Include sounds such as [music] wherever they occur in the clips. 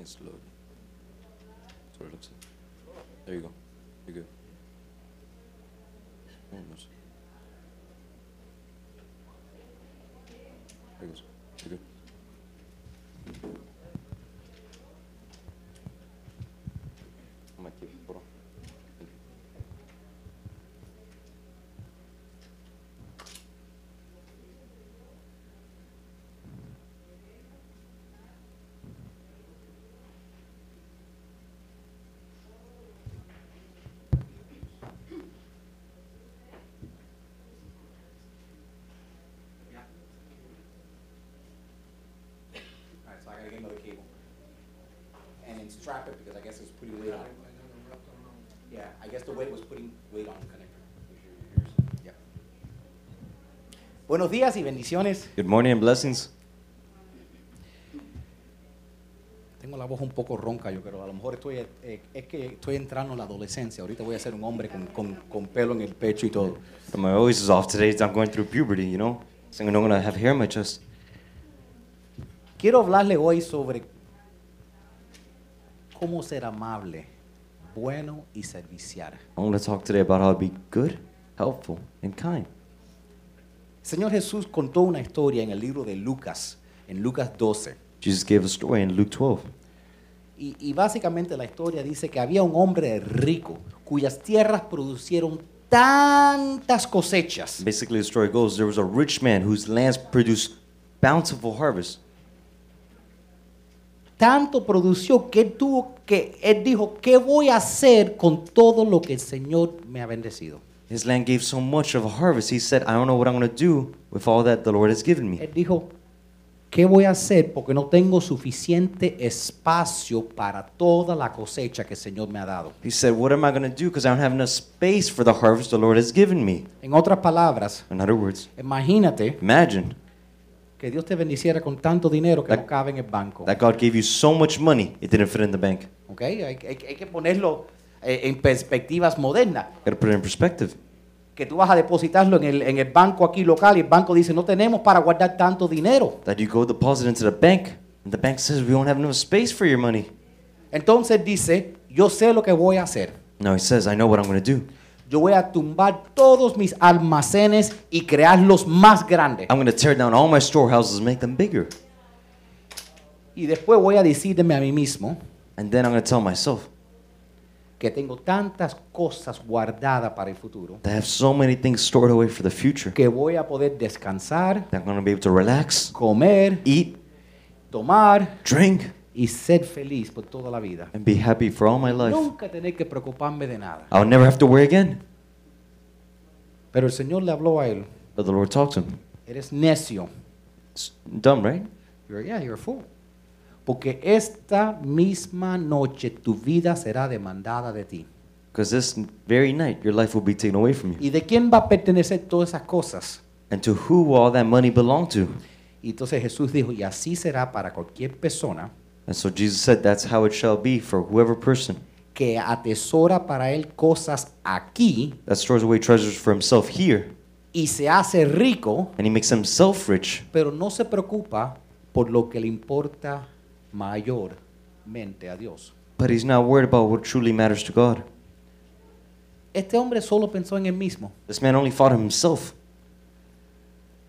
it's loaded. That's what it looks like. There you go. You're good. Strap it because I guess it's putting weight on it. Yeah, I guess the weight was putting weight on the connector. Buenos días y bendiciones. Good morning and blessings. Tengo la voz un poco ronca, yo creo. A lo mejor estoy, eh, es que estoy entrando en la adolescencia. Ahorita voy a ser un hombre con, con, con pelo en el pecho y todo. But my voice is off today. I'm going through puberty, you know? So I'm not gonna have hair on my chest. Quiero hablarle hoy sobre cómo ser amable, bueno y servicial. I want to talk today about how to be good, helpful, and kind. Señor Jesús contó una historia en el libro de Lucas, en Lucas 12. Jesus gave a story in Luke 12. Y, y básicamente la historia dice que había un hombre rico cuyas tierras producieron tantas cosechas Basically, the story goes there was a rich man whose lands produced bountiful harvest. Tanto produció que él tuvo que él dijo qué voy a hacer con todo lo que el Señor me ha bendecido His land gave so much of a harvest. He said, I don't know what I'm going to do with all that the Lord has given me. él dijo qué voy a hacer porque no tengo suficiente espacio para toda la cosecha que el Señor me ha dado He said, What am I going to do? Because I don't have enough space for the harvest the Lord has given me. en otras palabras In other words, imagínate imagine que Dios te bendiciera con tanto dinero que That- no cabe en el banco that God gave you so much money, it didn't fit in the bank. ¿ok? hay, hay- hay que ponerlo eh, en perspectivas modernas Got to put it in perspective. que tú vas a depositarlo en el, en el banco aquí local y el banco dice no tenemos para guardar tanto dinero. That you go deposit into the bank, and the bank says, We don't have enough space for your money. Entonces dice, yo sé lo que voy a hacer. No, he says, I know what I'm going to do. Yo voy a tumbar todos mis almacenes y crearlos más grandes. I'm going to tear down all my storehouses and make them bigger. Y después voy a decirme a mí mismo And then I'm going to tell myself que tengo tantas cosas guardadas para el futuro that I have so many things stored away for the future que voy a poder descansar, that I'm going to be able to relax, comer, eat, tomar drink, y ser feliz por toda la vida. and be happy for all my life. Nunca tener que preocuparme de nada. I'll never have to worry again. Pero el Señor le habló a él, But the Lord talked to him. eres necio. It's dumb, right? You're, yeah, you're a fool. Porque esta misma noche tu vida será demandada de ti. Because this very night, your life will be taken away from you. ¿Y de quién va a pertenecer todas esas cosas? And to who will all that money belong to? Y entonces Jesús dijo, y así será para cualquier persona And so Jesus said, That's how it shall be for whoever person que atesora para él cosas aquí that stores away treasures for himself here, y se hace rico, and he makes himself rich, pero no se preocupa por lo que le importa mayormente a Dios. but he's not worried about what truly matters to God. Este hombre solo pensó en él mismo. This man only thought of himself.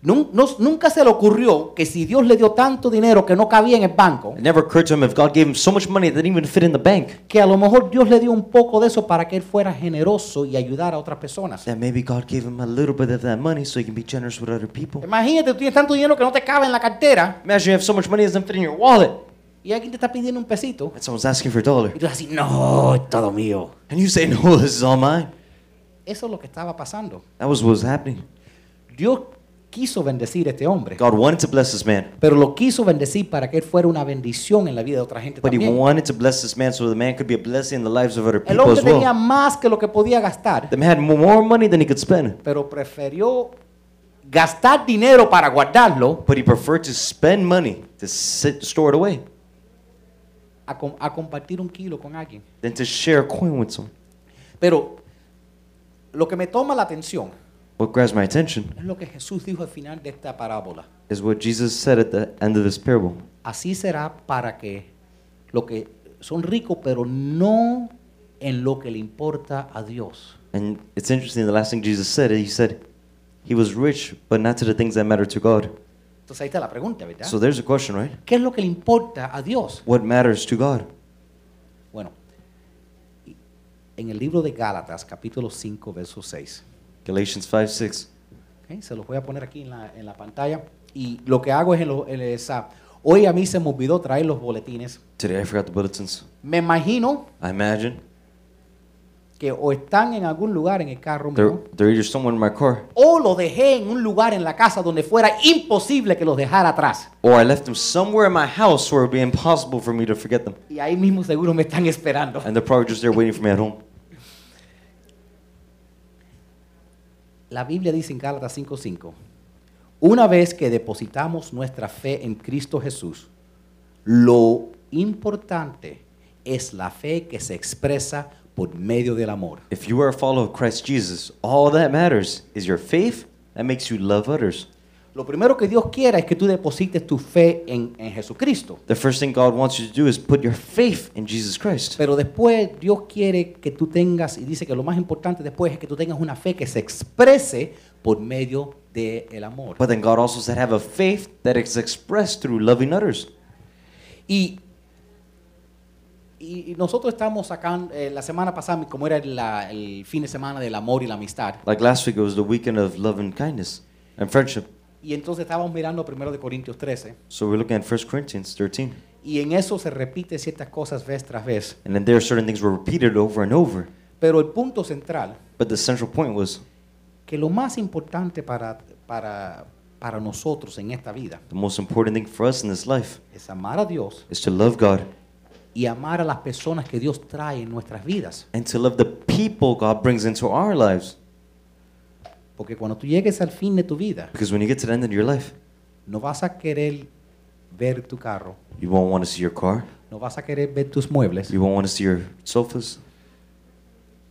Nunca se le ocurrió que si Dios le dio tanto dinero que no cabía en el banco, It never occurred to him if God gave him so much money that didn't even fit in the bank, que a lo mejor Dios le dio un poco de eso para que él fuera generoso y ayudara a otras personas. that maybe God gave him a little bit of that money so he can be generous with other people. Imagínate, tú tienes tanto dinero que no te cabe en la cartera Imagine you have so much money it doesn't fit in your wallet, y alguien te está pidiendo un pesito and someone's asking for a dollar. y tú dices así, no, es todo mío. And you say, No, this is all mine. Eso es lo que estaba pasando. That was what was happening. Dios quiso bendecir a este hombre, God wanted to bless this man, pero lo quiso bendecir para que él fuera una bendición en la vida de otra gente but he también. wanted to bless this man so the man could be a blessing in the lives of other El people hombre as well. tenía más que lo que podía gastar, The man had more money than he could spend, pero prefirió gastar dinero para guardarlo but he preferred to spend money to sit, store it away a, com- a compartir un kilo con alguien. than to share a coin with someone. Pero lo que me toma la atención What grabs my attention es lo que Jesús dijo al final de esta parábola. is what Jesus said at the end of this parable. Así será para que lo que son ricos, pero no en lo que le importa a Dios. And it's interesting, the last thing Jesus said, he said, he was rich, but not to the things that matter to God. Entonces ahí está la pregunta, ¿verdad? So there's a question, right? ¿Qué es lo que le importa a Dios? What matters to God? Bueno, en el libro de Gálatas, capítulo 5, verso 6, Galatians 5 6. ¿ok? se los voy a poner aquí en la, en la pantalla. Y lo que hago es, en lo- en esa, hoy a mí se me olvidó traer los boletines. Today I forgot the bulletins. Me imagino I imagine que o están en algún lugar en el carro they're, mío, they're either somewhere in my car o lo dejé en un lugar en la casa donde fuera imposible que los dejara atrás. or I left them somewhere in my house where it would be impossible for me to forget them. Y ahí mismo seguro me están esperando. And they're probably just there waiting for me at home. La Biblia dice en Gálatas 5:5, una vez que depositamos nuestra fe en Cristo Jesús, lo importante es la fe que se expresa por medio del amor. If you are a follower of Christ Jesus, all that matters is your faith that makes you love others. Lo primero que Dios quiere es que tú deposites tu fe en, en Jesucristo. The first thing God wants you to do is put your faith in Jesus Christ. Pero después Dios quiere que tú tengas, y dice que lo más importante después es que tú tengas una fe que se exprese por medio del amor. But then God also said, have a faith that is expressed through loving others. Y, y nosotros estamos sacando, eh, la semana pasada, como era la- el fin de semana del amor y la amistad, Like last week, it was the weekend of love and kindness and friendship. Y entonces estábamos mirando primero de Corintios 13, So we're looking at 1 Corinthians 13. y en eso se repite ciertas cosas vez tras vez. And then there are certain things were repeated over and over. Pero el punto central, But the central point was que lo más importante para, para, para nosotros en esta vida the most important thing for us in this life es amar a Dios is to love God y amar a las personas que Dios trae en nuestras vidas. and to love the people God brings into our lives. Porque cuando tú llegues al fin de tu vida, Because when you get to the end of your life, no vas a querer ver tu carro, you won't want to see your car, no vas a querer ver tus muebles, you won't want to see your sofas,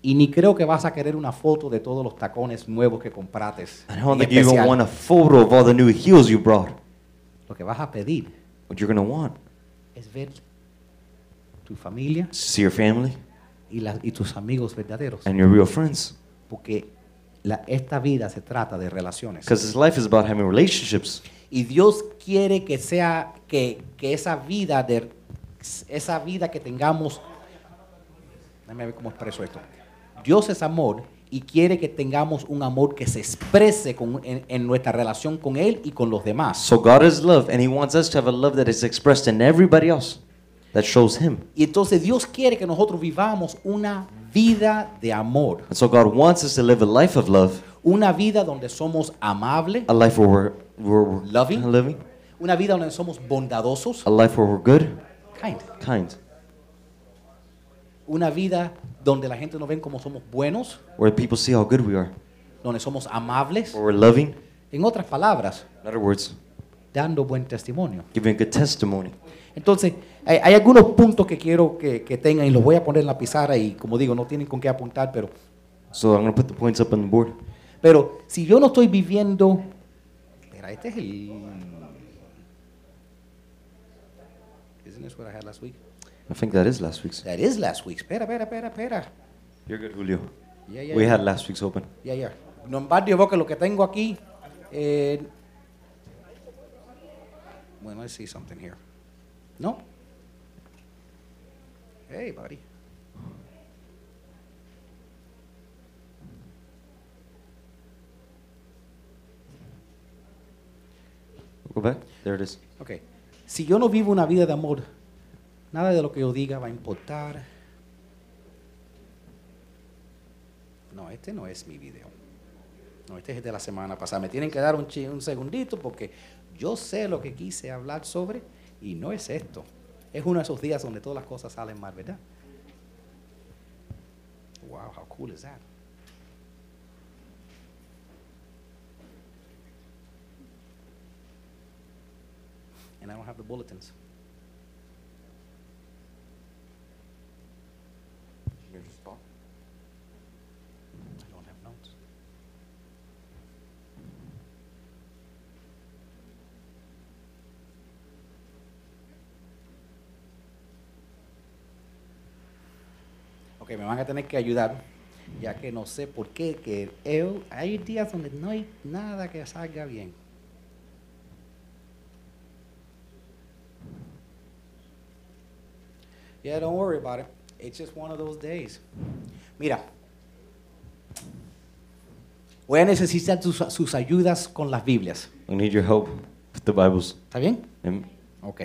y ni creo que vas a querer una foto de todos los tacones nuevos que compraste. I don't en think you even especial. want a photo of all the new heels you brought. Lo que vas a pedir What you're going to want es ver tu familia is to see your family y, la- y tus amigos verdaderos. and your real friends. Porque la- esta vida se trata de relaciones. Because this life is about having relationships. Y Dios quiere que sea, que, que esa vida de esa vida que tengamos, déjame ver cómo expreso esto. Dios es amor y quiere que tengamos un amor que se exprese con- en, en nuestra relación con Él y con los demás. So God is love, and He wants us to have a love that is expressed in everybody else that shows Him. Y entonces Dios quiere que nosotros vivamos una vida de amor, And so God wants us to live a life of love, una vida donde somos amables, a life where we're, where we're Loving. living, una vida donde somos bondadosos, a life where we're good, kind. kind, una vida donde la gente nos ve como somos buenos, where people see how good we are, donde somos amables. where we're loving. En otras palabras, In other words, dando buen testimonio. giving a good testimony. Entonces, hay, hay algunos puntos que quiero que, que tengan y los voy a poner en la pizarra y como digo, no tienen con qué apuntar, pero, So I'm going to put the points up on the board. pero si yo no estoy viviendo... Espera, este es el... Isn't this what I had last week? I think that is last week's. That is last week. Espera, espera, espera, espera. You're good, Julio. Yeah, yeah, We yeah. had last week's open. Ya, ya. No embargo, veo que lo que tengo aquí. eh, bueno, I see something here. No. Hey, buddy. Go back. There it is. Ok. Si yo no vivo una vida de amor, nada de lo que yo diga va a importar. No, este no es mi video. No, este es de la semana pasada. Me tienen que dar un, un segundito porque yo sé lo que quise hablar sobre y no es esto. Es uno de esos días donde todas las cosas salen mal, ¿verdad? Wow, how cool is that? And I don't have the bulletins. I don't have notes. Ok, me van a tener que ayudar, ya que no sé por qué, que eu- hay días donde no hay nada que salga bien. Yeah, don't worry about it. It's just one of those days. Mira, voy a necesitar sus, sus ayudas con las Biblias. I need your help with the Bibles. ¿Está bien? Amen. Ok.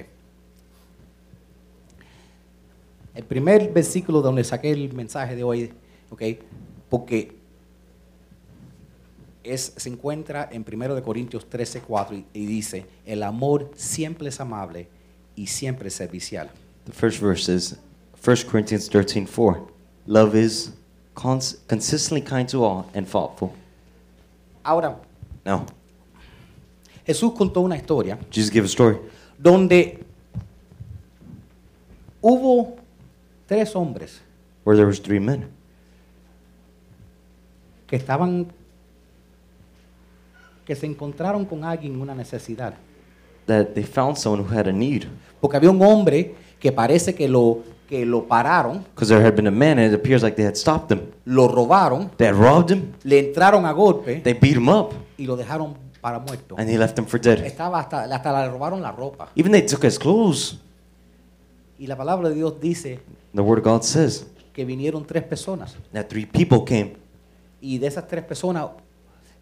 El primer versículo donde saqué el mensaje de hoy, ok, porque es, se encuentra en 1 de Corintios 13, 4 y, y dice, el amor siempre es amable y siempre es servicial. The first verse is 1 Corinthians 13 4. Love is cons- consistently kind to all and thoughtful. Ahora, Now, Jesús contó una historia Jesus gave a story donde hubo tres hombres where there was three men que estaban, que se encontraron con alguien en una necesidad. that they found someone who had a need. Porque había un hombre que parece que lo, que lo pararon, Because there had been a man and it appears like they had stopped him. lo robaron, They had robbed him, le entraron a golpe they beat him up, y lo dejaron para muerto. and they left him for dead. Estaba hasta, hasta le robaron la ropa. Even they took his clothes. Y la palabra de Dios dice The word of God says que vinieron tres personas. that three people came. Y de esas tres personas,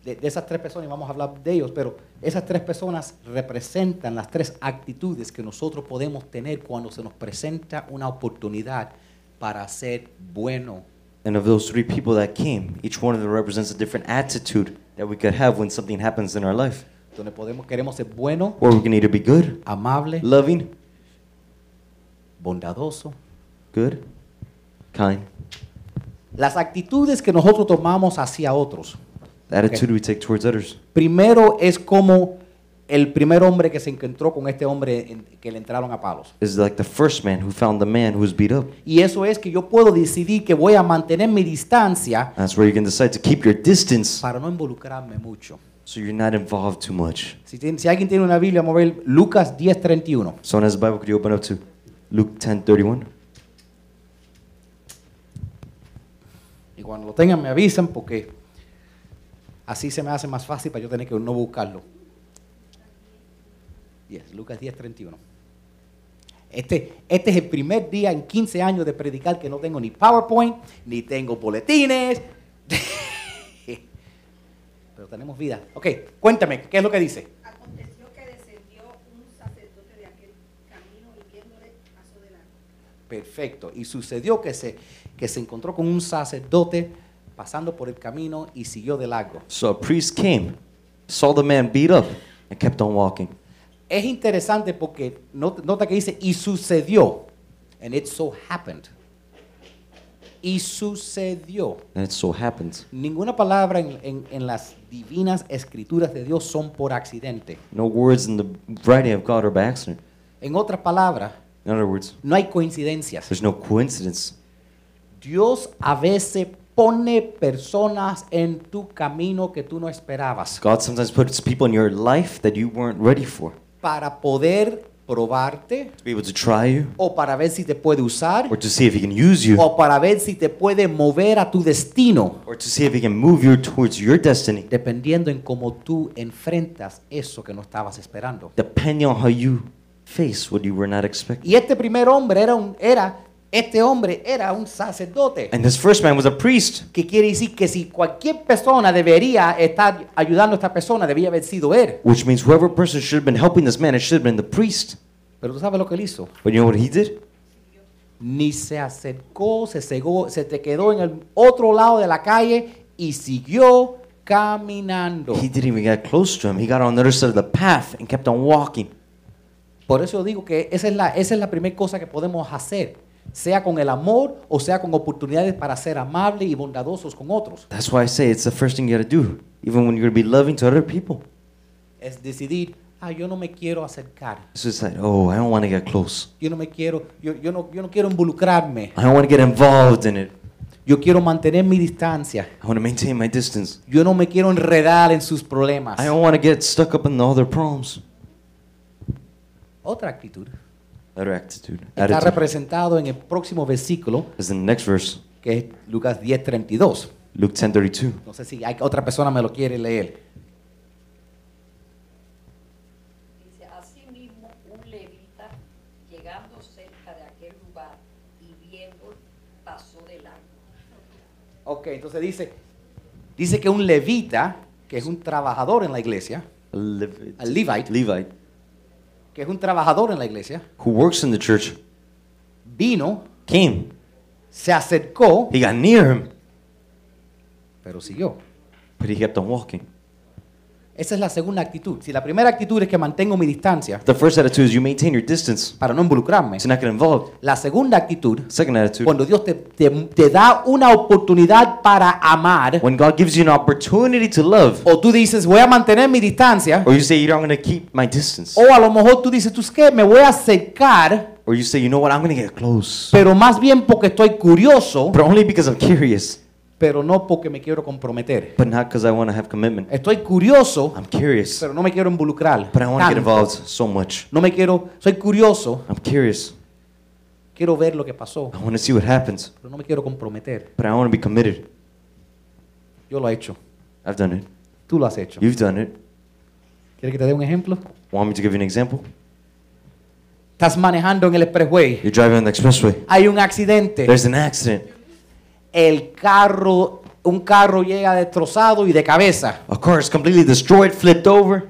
de, de esas tres personas, y vamos a hablar de ellos, pero esas tres personas representan las tres actitudes que nosotros podemos tener cuando se nos presenta una oportunidad para ser bueno. And of those three people that came, each one of them represents a different attitude that we could have when something happens in our life. Donde podemos, queremos ser bueno, Or we can either be good, amable, loving, bondadoso. good, kind. Las actitudes que nosotros tomamos hacia otros. The attitude we take towards others. Primero es como el primer hombre que se encontró con este hombre que le entraron a palos. is like the first man who found the man who was beat up. Y eso es que yo puedo decidir que voy a mantener mi distancia That's where you can decide to keep your distance para no involucrarme mucho. so you're not involved too much. Si, si alguien tiene una Biblia, vamos a ver Lucas 10:31. Someone has a Bible, could you open up to Luke 10:31? Y cuando lo tengan me avisan porque así se me hace más fácil para yo tener que no buscarlo. Yes, Lucas 10:31. Este, este es el primer día en 15 años de predicar que no tengo ni PowerPoint, ni tengo boletines. [laughs] Pero tenemos vida. Ok, cuéntame, ¿qué es lo que dice? Aconteció que descendió un sacerdote de aquel camino y viéndole pasó de largo. Perfecto. Y sucedió que se, que se encontró con un sacerdote pasando por el camino y siguió de largo. So a priest came, saw the man beat up, and kept on walking. Es interesante porque not- nota que dice y sucedió. And it so happened. Y sucedió. And it so happened. Ninguna palabra en, en- en las divinas escrituras de Dios son por accidente. No words in the writing of God are by accident. En otras palabras, In other words, no hay coincidencias. there's no coincidence. Dios a veces pone personas en tu camino que tú no esperabas God sometimes puts people in your life that you weren't ready for para poder probarte to be able to try you o para ver si te puede usar or to see if He can use you o para ver si te puede mover a tu destino, or to see if He can move you towards your destiny, dependiendo en cómo tú enfrentas eso que no estabas esperando. depending on how you face what you were not expecting. Y este primer hombre era un era este hombre era un sacerdote. And this first man was a priest, Que quiere decir que si cualquier persona debería estar ayudando a esta persona, debía haber sido él. which means whoever person should have been helping this man, it should have been the priest. Pero tú sabes lo que él hizo. But you know what he did? Ni se acercó, se cegó, se te quedó en el otro lado de la calle y siguió caminando. He didn't even get close to him. He got on the other side of the path and kept on walking. Por eso digo que esa es la, esa es la primera cosa que podemos hacer, sea con el amor o sea con oportunidades para ser amables y bondadosos con otros. That's why I say it's the first thing you got to do, even when you're going to be loving to other people. Es decidir, ah, yo no me quiero acercar, It's just like, oh, I don't want to get close. yo no me quiero, yo, yo no, yo no quiero involucrarme, I don't want to get involved in it. yo quiero mantener mi distancia, I want to maintain my distance. yo no me quiero enredar en sus problemas. I don't want to get stuck up in all their problems. Otra actitud Other attitude. está Attitude. representado en el próximo versículo Is in the next verse. que es Lucas 10:32. Luke 10:32. No sé si hay otra persona me lo quiere leer. Dice, asimismo, un levita, llegando cerca de aquel lugar y viendo, pasó de largo. Ok, entonces dice, dice que un levita, que es un trabajador en la iglesia, A Levite. A Levite. Levite que es un trabajador en la iglesia, who works in the church vino, came. se acercó, He got near him, pero siguió. but he kept on walking. Esa es la segunda actitud. Si la primera actitud es que mantengo mi distancia The first attitude is you maintain your distance para no involucrarme. to not get involved. La segunda actitud, Second attitude, cuando Dios te, te- te da una oportunidad para amar, when God gives you an opportunity to love, o tú dices, voy a mantener mi distancia, or you say, you know, I'm going to keep my distance, o a lo mejor tú dices, tú es que me voy a acercar, or you say, you know what, I'm going to get close, pero más bien porque estoy curioso, but only because I'm curious, pero no porque me quiero comprometer. but not because I want to have commitment. Estoy curioso, I'm curious, pero no me quiero involucrar. but I want to get involved so much. No me quiero, soy curioso, I'm curious. quiero ver lo que pasó, I want to see what happens, pero no me quiero comprometer. but I want to be committed. Yo lo he hecho, I've done it. tú lo has hecho. You've done it. ¿Quieres que te dé un ejemplo? Want me to give you an example? Estás manejando en el expressway, You're driving on the expressway. hay un accidente, There's an accident. El carro, un carro llega destrozado y de cabeza, A car is completely destroyed, flipped over,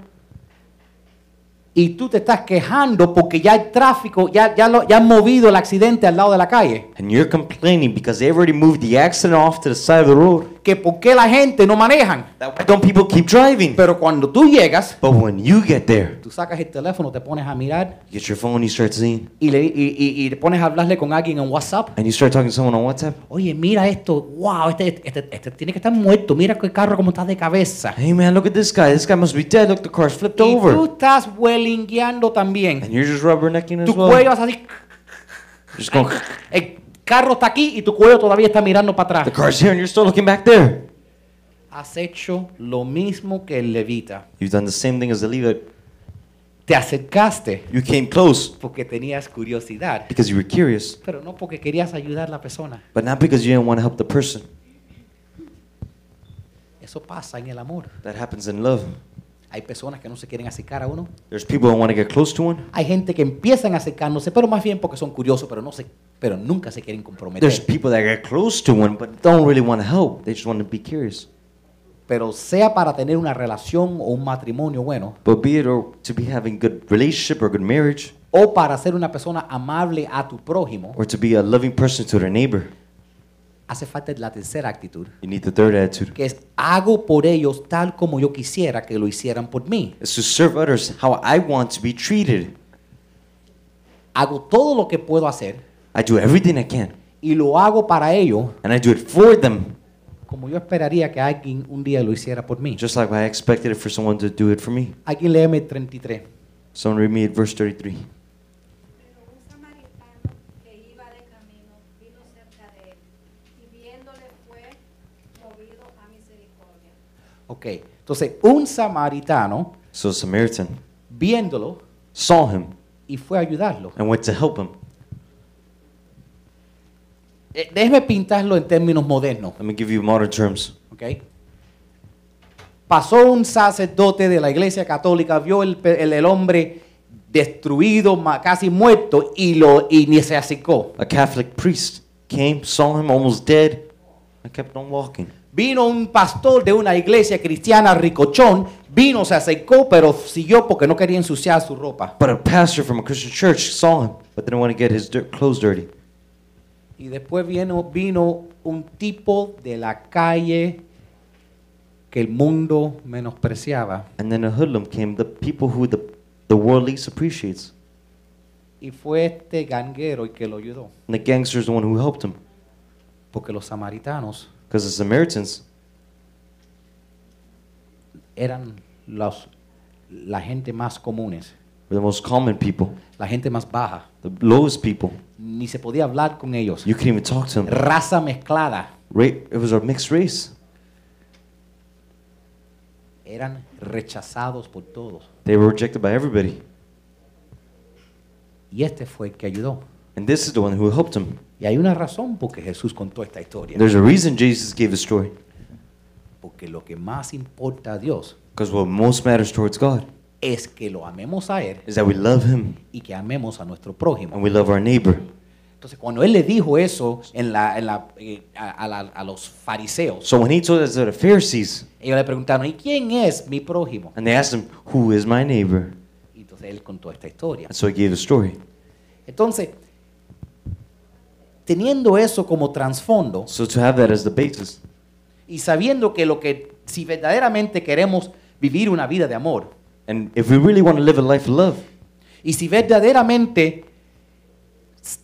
y tú te estás quejando porque ya hay tráfico, ya, ya, lo, ya han movido el accidente al lado de la calle. and you're complaining because they already moved the accident off to the side of the road. Que por qué la gente no manejan. That don't people keep driving? Pero cuando tú llegas, But when you get there, tú sacas el teléfono, te pones a mirar you get your phone, you start seeing, y, le, y, y- y te pones a hablarle con alguien en WhatsApp. and you start talking to someone on WhatsApp. Oye, mira esto, wow, este, este, este tiene que estar muerto, mira el carro como está de cabeza. Hey man, look at this guy. This guy must be dead. Look, the car's flipped Y tú over. estás huelingueando también. And you're just rubbernecking as Tu well. cuello hace así. Just going, carro está aquí y tu cuello todavía está mirando para the atrás. car's here and you're still looking back there. Has hecho lo mismo que el levita. You've done the same thing as the Levite. Te acercaste You came close porque tenías curiosidad, because you were curious, pero no porque querías ayudar a la persona. but not because you didn't want to help the person. Eso pasa en el amor. That happens in love. Hay personas que no se quieren acercar a uno. There's people who want to get close to one. Hay gente que empiezan a acercarse, pero más bien porque son curiosos, pero no se, pero nunca se quieren comprometer. There's people that get close to one but don't really want to help. They just want to be curious. Pero sea para tener una relación o un matrimonio bueno, But be it or to be having good relationship or good marriage, o para ser una persona amable a tu prójimo, or to be a loving person to their neighbor, hace falta la tercera actitud, you need the third attitude. que es hago por ellos tal como yo quisiera que lo hicieran por mí. It's to serve others how I want to be treated. Hago todo lo que puedo hacer I do everything I can, y lo hago para ellos and I do it for them, como yo esperaría que alguien un día lo hiciera por mí. just like I expected it for someone to do it for me. Alguien léeme el 33. Someone read me at verse 33. Pero un samaritano que iba de camino vino cerca de él y viéndole fue movido a misericordia. Ok, entonces un samaritano So a Samaritan viéndolo saw him y fue a ayudarlo. and went to help him. Eh, déjeme pintarlo en términos modernos. Let me give you modern terms. ¿ok? Pasó un sacerdote de la iglesia católica, vio el, pe- el- el hombre destruido, ma- casi muerto, y, lo, y ni se acercó. A Catholic priest came, saw him almost dead, and kept on walking. Vino un pastor de una iglesia cristiana ricochón, vino, se acercó, pero siguió porque no quería ensuciar su ropa. But a pastor from a Christian church saw him, but didn't want to get his dirt, clothes dirty. Y después vino, vino un tipo de la calle que el mundo menospreciaba. And then a hoodlum came, the people who the, the world least appreciates. Y fue este ganguero el que lo ayudó. And the gangster's the one who helped him. Porque los samaritanos Because the Samaritans eran los, la gente más comunes, were the most common people, la gente más baja. the lowest people. Ni se podía hablar con ellos. You couldn't even talk to them. Raza mezclada. Ra- it was a mixed race. Eran rechazados por todos. They were rejected by everybody. Y este fue el que ayudó. And this is the one who helped him. Y hay una razón por qué Jesús contó esta historia. There's a reason Jesus gave the story. Porque lo que más importa a Dios Because what most matters towards God es que lo amemos a Él is that we love Him y que amemos a nuestro prójimo. and we love our neighbor. Entonces, cuando Él le dijo eso en la- en la- eh, a, a la- a los fariseos, So when He told us to the Pharisees, ellos le preguntaron, ¿y quién es mi prójimo? and they asked Him, Who is my neighbor? Y entonces Él contó esta historia. And so He gave the story. Entonces, teniendo eso como trasfondo So to have that as the basis, y sabiendo que lo que, si verdaderamente queremos vivir una vida de amor, and if we really want to live a life of love, y si verdaderamente s-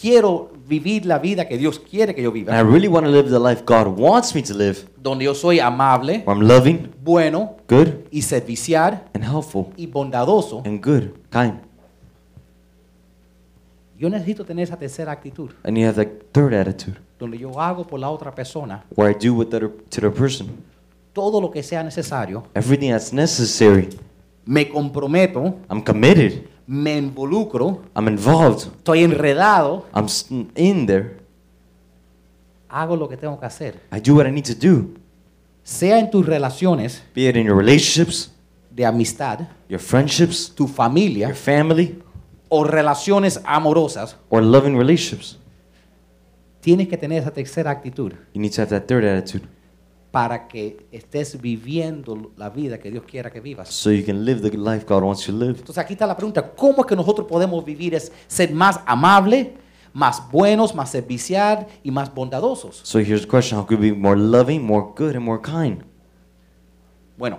quiero vivir la vida que Dios quiere que yo and I viva, really want to live the life God wants me to live, donde yo soy amable, where I'm loving, bueno good, y servicial and helpful, y bondadoso, and good, kind. Yo necesito tener esa tercera actitud, And you have that third attitude, donde yo hago por la otra persona. Where I do with the other, to the person. Todo lo que sea necesario, everything that's necessary. me comprometo, I'm committed. me involucro, I'm involved. estoy enredado, I'm s- in there. hago lo que tengo que hacer. I do what I need to do. Sea en tus relaciones. Be it in your relationships, de amistad, your friendships, tu familia. Your family, o relaciones amorosas, or loving relationships. tienes que tener esa tercera actitud You need to have that third attitude para que estés viviendo la vida que Dios quiera que vivas. so you can live the life God wants you to live. Entonces aquí está la pregunta, ¿cómo es que nosotros podemos vivir es ser más amable, más buenos, más servicial y más bondadosos? So here's the question How could we be more loving, more good, and more kind? Bueno,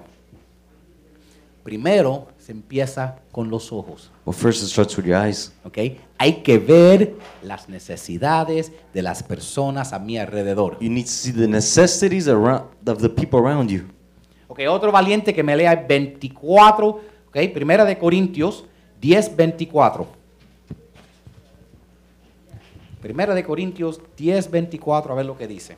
primero se empieza con los ojos. Well, first it starts with your eyes. ¿ok? Hay que ver las necesidades de las personas a mi alrededor. You need to see the necessities around, of the people around you. Ok, otro valiente que me lea el 24, ok, primera de Corintios 10, 24. Primera de Corintios 10, 24, a ver lo que dice.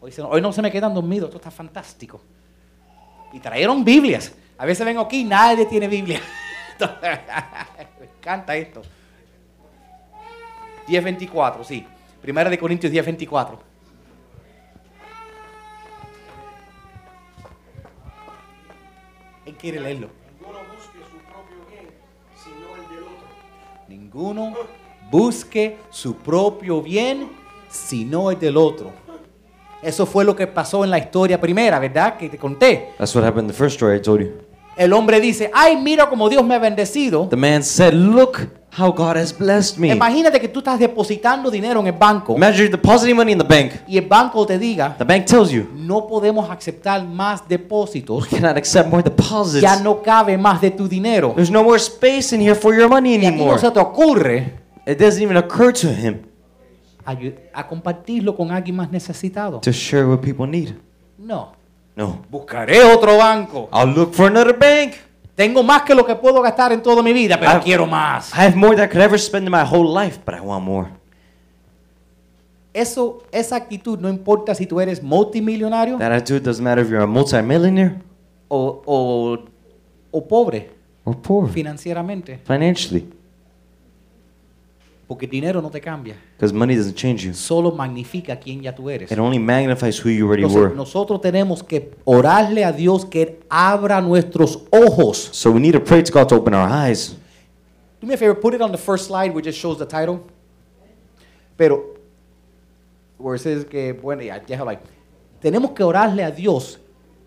Hoy, se- hoy no se me quedan dormidos, esto está fantástico. Y trajeron Biblias. A veces vengo aquí y nadie tiene Biblia. [laughs] [laughs] me encanta esto. 10.24, sí. Primera de Corintios 10.24. Él quiere leerlo. Ninguno busque su propio bien, sino el del otro. Eso fue lo que pasó en la historia primera, ¿verdad? Que te conté. That's what happened in the first story I told you. El hombre dice, ay, mira cómo Dios me ha bendecido. The man said, Look how God has blessed me. Imagínate que tú estás depositando dinero en el banco Imagine you're depositing money in the bank. y el banco te diga, The bank tells you, no podemos aceptar más depósitos, We cannot accept more deposits. ya no cabe más de tu dinero. There's no more space in here for your money Y a ti no anymore. se te ocurre It doesn't even occur to him a compartirlo con alguien más necesitado. to share what people need. No. No. Buscaré otro banco. I'll look for another bank. Tengo más que lo que puedo gastar en toda mi vida, pero I- quiero más. I have more than I could ever spend in my whole life, but I want more. Eso, esa actitud no importa si tú eres multimillonario That attitude doesn't matter if you're a multimillionaire o, o, o pobre or poor financieramente, financially, porque dinero no te cambia, because money doesn't change you. solo magnifica quién ya tú eres. It only magnifies who you already Entonces, were. nosotros tenemos que orarle a Dios que Él abra nuestros ojos. So we need to pray to God to open our eyes. Do me a favor, put it on the first slide, which just shows the title. Pero, where it says que, bueno, ya, déjalo ahí. Tenemos que orarle a Dios.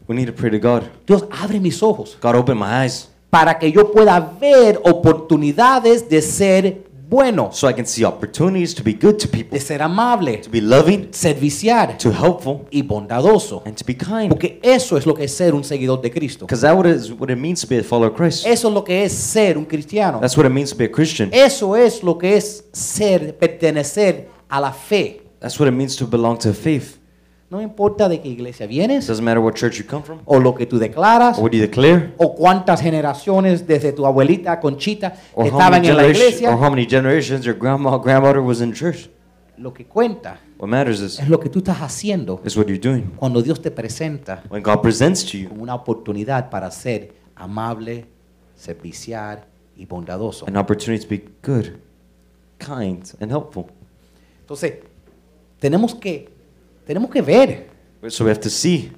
We need to pray to God. Dios, abre mis ojos God, open my eyes para que yo pueda ver oportunidades de ser bueno, so I can see opportunities to be good to people, de ser amable, to be loving, servicial to helpful, y bondadoso. and to be kind. Porque eso es lo que es ser un seguidor de Cristo. Because that is what it means to be a follower of Christ. Eso es lo que es ser un cristiano. That's what it means to be a Christian. Eso es lo que es ser, pertenecer a la fe. That's what it means to belong to a faith. No importa de qué iglesia vienes, doesn't matter what church you come from o lo que tú declaras, or what you declare o cuántas generaciones desde tu abuelita Conchita or estaban en la generations, or iglesia. how many generations your grandma grandmother was in church. Lo que cuenta What matters is, es lo que tú estás haciendo is what you're doing. cuando Dios te presenta When God presents to you una oportunidad para ser amable, servicial y bondadoso. An opportunity to be good, kind, and helpful. Entonces, tenemos que, tenemos que ver. So we have to see.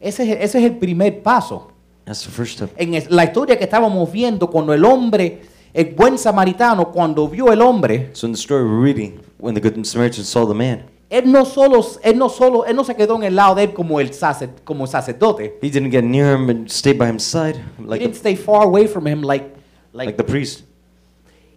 Ese, es, ese es el primer paso. That's the first step. En la historia que estábamos viendo, cuando el hombre, el buen samaritano, cuando vio el hombre, So in the story we're reading, when the good Samaritan saw the man, él no solo, él no solo, él no se quedó en el lado de él como el, sacer- como el sacerdote. he didn't get near him and stay by his side He like didn't the, stay far away from him like, like, like the priest.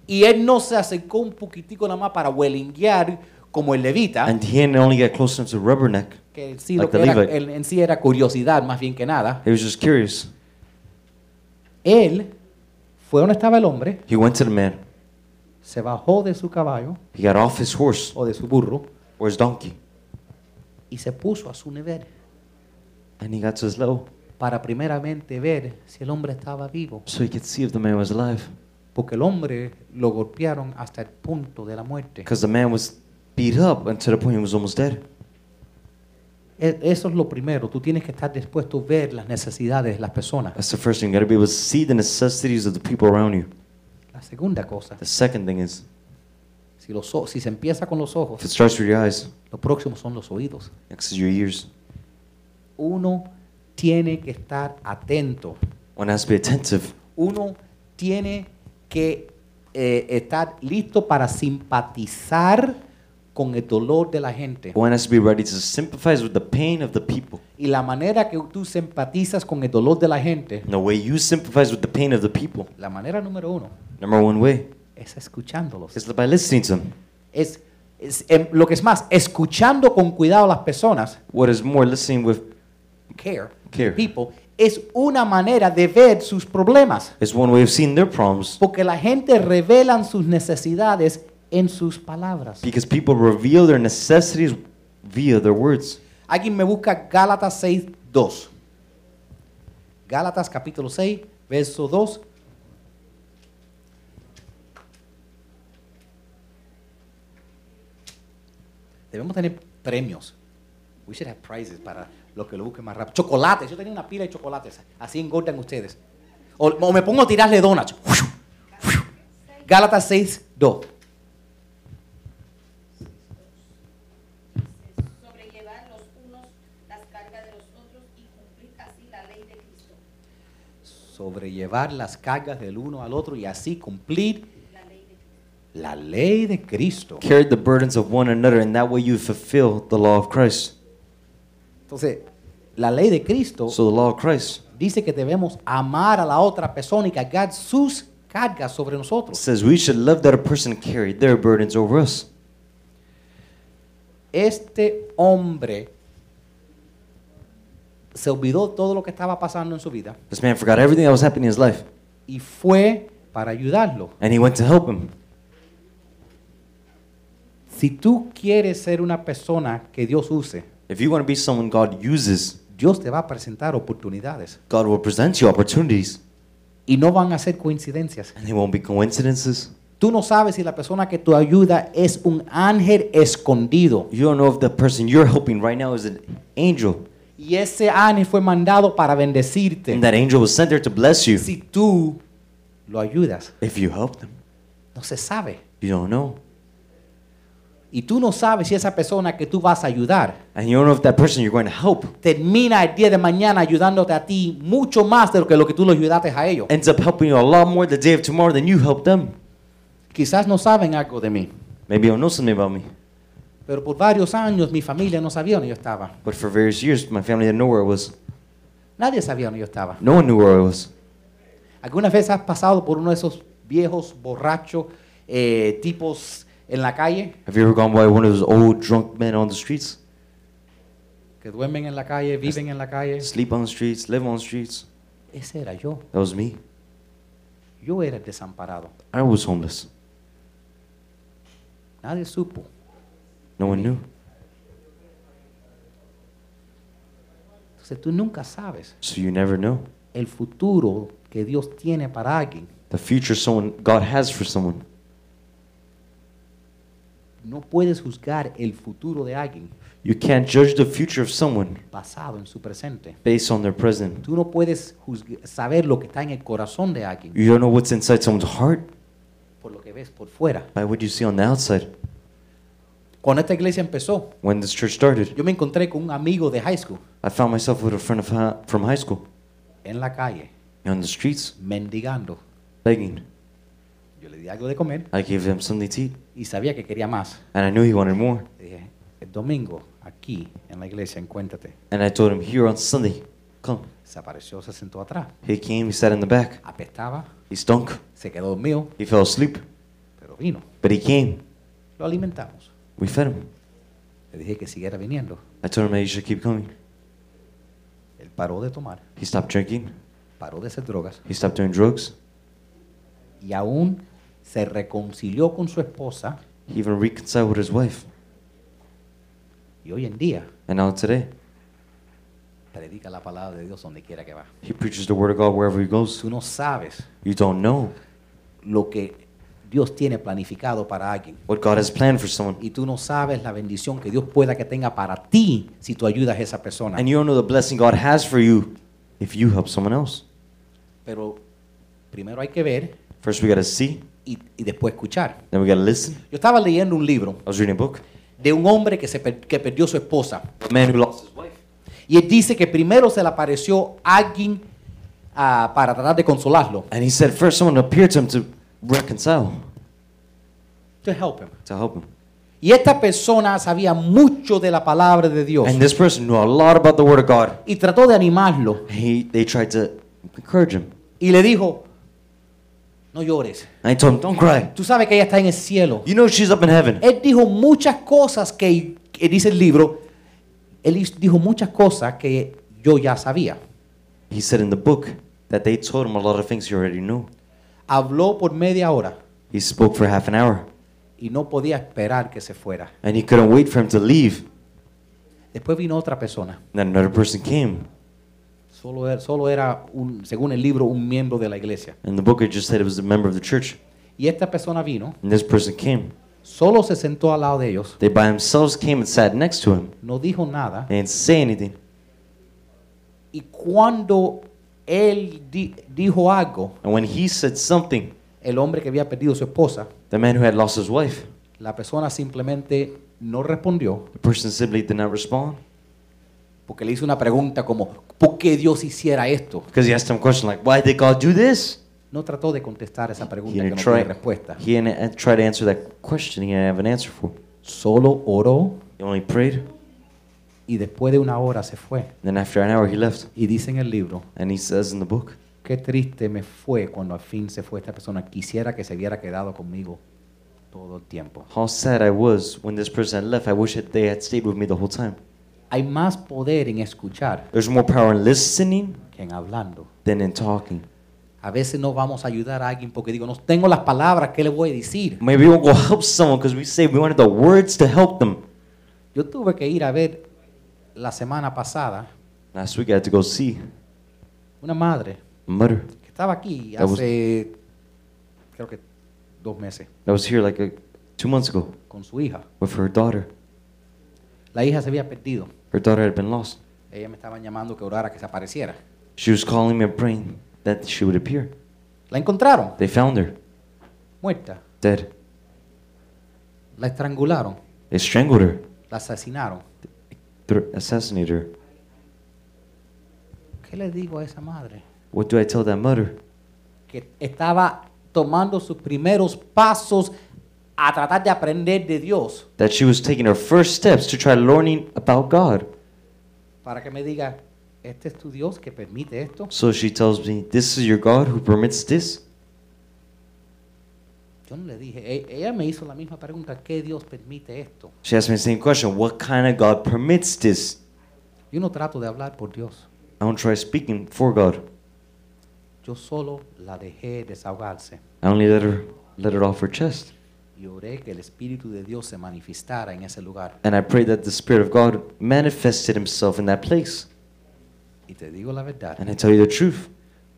y él no se acercó un poquitico nada más para huelinguear como el levita, And he didn't only get close enough to rubberneck. que sí like lo que the era, Levite. él- en sí era curiosidad más bien que nada. He was just curious. Él fue donde estaba el hombre, He went to the man. se bajó de su caballo He got off his horse o de su burro or his donkey, y se puso a su nivel and he got to his level para primeramente ver si el hombre estaba vivo, so he could see if the man was alive. porque el hombre lo golpearon hasta el punto de la muerte. Because the man was beat up to the point he was almost dead. E- Eso es lo primero, tú tienes que estar dispuesto a ver las necesidades de las personas. That's the first thing. You got to be able to see the necessities of the people around you. La segunda cosa, The second thing is, si, los, si se empieza con los if ojos, it starts with your eyes, lo próximo son los oídos. next is your ears. Uno tiene que estar atento. One has to be attentive. Uno tiene que eh, estar listo para simpatizar con el dolor de la gente. One has to be ready to sympathize with the pain of the people. Y la manera que tú simpatizas con el dolor de la gente, And the way you sympathize with the pain of the people, la manera número uno number one way, es escuchándolos. is by listening to them. Es, es- em, lo que es más, escuchando con cuidado a las personas, What is more, listening with care, Care. people, es una manera de ver sus problemas. is one way of seeing their problems. Porque la gente revelan sus necesidades en sus palabras. Because people reveal their necessities via their words. Alguien me busca Gálatas 6, 2. Gálatas capítulo 6, verso 2. Debemos tener premios. We should have prizes para los que lo busquen más rápido. Chocolates. Yo tenía una pila de chocolates. Así engordan ustedes. O, o me pongo a tirarle donuts. Gálatas 6, 2. sobrellevar los unos las cargas de los otros y cumplir así la ley de Cristo. Sobrellevar las cargas del uno al otro y así cumplir La ley de Cristo. Carry the burdens of one another, and that way you fulfill the law of Christ. Entonces, la ley de Cristo So the law of Christ dice que debemos amar a la otra persona y cargar sus cargas sobre nosotros. says we should love that a person and carry their burdens over us. Este hombre se olvidó todo lo que estaba pasando en su vida This man forgot everything that was happening in his life, y fue para ayudarlo. and he went to help him. Si tú quieres ser una persona que Dios use, If you want to be someone God uses, Dios te va a presentar oportunidades God will present you opportunities, y no van a ser coincidencias. and they won't be coincidences. Tú no sabes si la persona que tú ayuda es un ángel escondido. You don't know if the person you're helping right now is an angel, Y ese ángel fue mandado para bendecirte. and that angel was sent there to bless you. Si tú lo ayudas, If you help them, no se sabe. you don't know. Y tú no sabes si esa persona que tú vas a ayudar And you don't know if that person you're going to help termina el día de mañana ayudándote a ti mucho más de lo que lo que tú lo ayudaste a ellos. ends up helping you a lot more the day of tomorrow than you help them. Quizás no saben algo de mí, Maybe you don't know something about me, pero por varios años mi familia no sabía dónde yo estaba. but for various years, my family didn't know where I was. Nadie sabía dónde yo estaba. No one knew where I was. ¿Alguna vez has pasado por uno de esos viejos borrachos eh, tipos en la calle Have you ever gone by one of those old drunk men on the streets? que duermen en la calle, viven en la calle? Sleep on the streets, live on the streets. Ese era yo. That was me. Yo era el desamparado. I was homeless. Nadie supo. No one knew. Entonces tú nunca sabes So you never know. el futuro que Dios tiene para alguien. The future someone God has for someone. No puedes juzgar el futuro de alguien You can't judge the future of someone basado en su presente. based on their present. Tú no puedes saber lo que está en el corazón de alguien You don't know what's inside someone's heart por lo que ves por fuera. by what you see on the outside. Cuando esta iglesia empezó, When this church started, yo me encontré con un amigo de high school I found myself with a friend of hi- from high school en la calle, on the streets mendigando. begging. Yo le di algo de comer I gave him something to eat, y sabía que quería más. and I knew he wanted more. Le dije, el domingo, aquí en la iglesia, encuéntrate. And I told him, Here on Sunday, come. Se apareció, se sentó atrás. He came, he sat in the back. Apestaba, He stunk. se quedó dormido, He fell asleep. pero vino. But he came. Lo alimentamos. We fed him. Le dije que siguiera viniendo. I told him that he should keep coming. Él paró de tomar, He stopped drinking. paró de hacer drogas He stopped doing drugs. y aún se reconcilió con su esposa He even reconciled with his wife. y hoy en día And now today, predica la palabra de Dios donde quiera que va. he preaches the word of God wherever he goes. Tú no sabes You don't know lo que Dios tiene planificado para alguien. what God has planned for someone. Y tú no sabes la bendición que Dios pueda que tenga para ti si tú ayudas a esa persona. And you don't know the blessing God has for you if you help someone else. Pero primero hay que ver First, we got to see, y, y después escuchar. then we got to listen. Yo estaba leyendo un libro I was reading a book. de un hombre que, se per- que perdió su esposa. A man who lost his wife. Y él dice que primero se le apareció alguien ah, para tratar de consolarlo. And he said, first, someone appeared to him to reconcile, To help him. to help him. Y esta persona sabía mucho de la palabra de Dios. And this person knew a lot about the word of God. Y trató de animarlo. He, they tried to encourage him. Y le dijo, no llores. I told him, don't cry. Tú sabes que ella está en el cielo. You know she's up in heaven. Él dijo muchas cosas que, que dice el libro. Él dijo muchas cosas que yo ya sabía. He said in the book that they told him a lot of things he already knew. Habló por media hora He spoke for half an hour. y no podía esperar que se fuera. And he couldn't wait for him to leave. Después vino otra persona. Then another person came. Solo era, solo era un, según el libro, un miembro de la iglesia. And the book it just said it was a member of the church. Y esta persona vino, And this person came. solo se sentó al lado de ellos, They by themselves came and sat next to him. no dijo nada. They didn't say anything. Y cuando él di- dijo algo, And when he said something, el hombre que había perdido su esposa, the man who had lost his wife, la persona simplemente no respondió the person simply did not respond. porque le hizo una pregunta como, ¿por qué Dios hiciera esto? Because he asked him a question like, why did God do this? No trató de contestar esa He pregunta que didn't no try, tiene respuesta. he didn't try to answer that question he didn't have an answer for. Solo oró He only prayed. Y después de una hora se fue. Then after an hour, he left. Y dice en el libro, And he says in the book, qué triste me fue cuando al fin se fue esta persona. Quisiera que se hubiera quedado conmigo todo el tiempo. how sad I was when this person had left. I wish that they had stayed with me the whole time. Hay más poder en escuchar There's more power in listening que en hablando. than in talking. A veces no vamos a ayudar a alguien porque digo, no tengo las palabras, ¿qué le voy a decir? Maybe we won't go [laughs] help someone because we say we wanted the words to help them. Yo tuve que ir a ver la semana pasada Last week I had to go see una madre a mother que estaba aquí That was- hace, creo que dos meses, that was here like a, two months ago con su hija. with her daughter. La hija se había perdido. Her daughter had been lost. Ella me estaba llamando que orara que se apareciera. She was calling me and praying that she would appear. La encontraron, They found her muerta. dead. La estrangularon, They strangled her, la asesinaron. Her. ¿Qué le digo a esa madre? What do I tell that mother? Que estaba tomando sus primeros pasos a tratar de aprender de Dios That she was taking her first steps to try learning about God. para que me diga, ¿este es tu Dios que permite esto? So she tells me, This is your God who permits this? Yo no le dije, e- ella me hizo la misma pregunta, ¿qué Dios permite esto? She asked me the same question What kind of God permits this? Yo no trato de hablar por Dios, I don't try speaking for God. yo solo la dejé desahogarse I only let her let it off her chest. y oré que el Espíritu de Dios se manifestara en ese lugar. And I prayed that the Spirit of God manifested himself in that place. Y te digo la verdad, And I tell you the truth.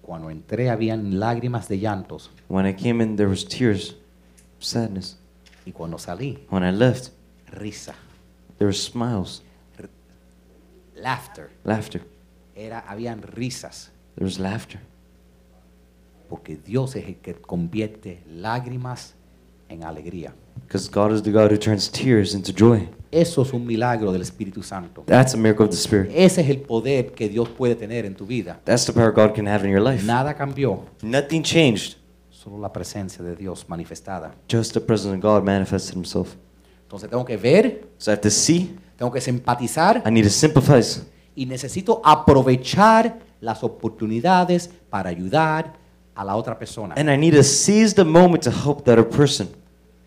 cuando entré habían lágrimas de llantos When I came in, there was tears, sadness. y cuando salí When I left, risa, There were smiles, laughter. laughter. Era, habían risas, There was laughter. porque Dios es el que convierte lágrimas en alegría. Because God is the God who turns tears into joy. Eso es un milagro del Espíritu Santo. That's a miracle of the Spirit. Ese es el poder que Dios puede tener en tu vida. That's the power God can have in your life. Nada cambió, Nothing changed. Solo la presencia de Dios manifestada. Just the presence of God manifested himself. Entonces tengo que ver, So I have to see, tengo que simpatizar I need to sympathize, y necesito aprovechar las oportunidades para ayudar a la otra persona. and I need to seize the moment to help the other person.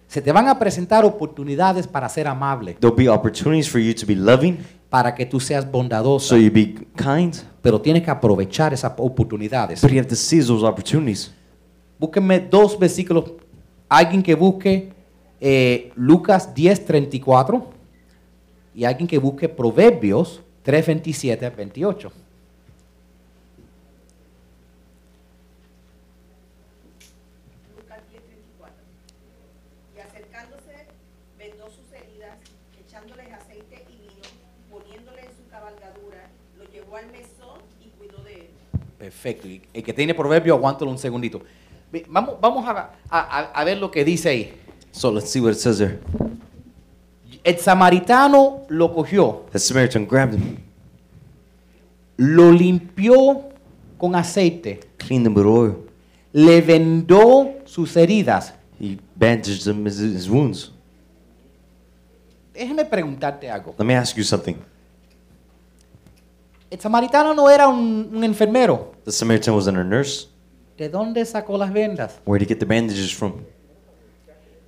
Se te van a presentar oportunidades para ser amable, There'll be opportunities for you to be loving, para que tú seas bondadoso, so you be kind, pero tienes que aprovechar esas oportunidades. but you have to seize those opportunities. Búsquenme dos versículos. Alguien que busque eh, Lucas 10, 34 y alguien que busque Proverbios 3, 27 28. Lucas 10:34. Y acercándose, vendó sus heridas, echándoles aceite y vino, poniéndole en su cabalgadura, lo llevó al mesón y cuidó de él. Perfecto. El que tiene Proverbio, aguántalo un segundito. Vamos, vamos a, a- a ver lo que dice ahí. So let's see what it says there. El samaritano lo cogió, The Samaritan grabbed him, lo limpió con aceite, cleaned him with oil. le vendó sus heridas. He bandaged him his, his wounds. Déjeme preguntarte algo. Let me ask you something. El samaritano no era un, un enfermero. The Samaritan wasn't a nurse. ¿De dónde sacó las vendas? Where did he get the bandages from?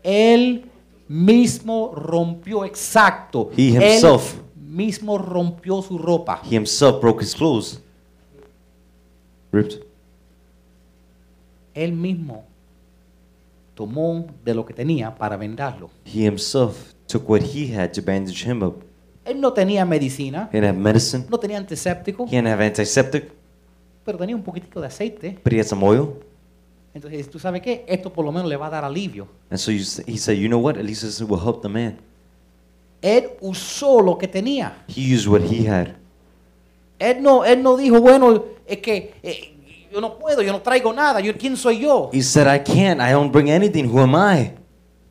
Él mismo rompió exacto. He Él himself. mismo rompió su ropa. He himself broke his clothes. Ripped. Él mismo tomó de lo que tenía para vendarlo. He himself took what he had to bandage him up. Él no tenía medicina, He didn't have medicine. no tenía antiséptico, He didn't have antiseptic, pero tenía un poquitico de aceite. but he had some oil. Entonces, ¿tú sabes qué? Esto por lo menos le va a dar alivio. And so you, he said, you know what? At least this will help the man. Él usó lo que tenía. He used what he had. Él no, él no dijo, bueno, es que eh, yo no puedo, yo no traigo nada, yo, ¿quién soy yo? He said, I can't. I don't bring anything. Who am I?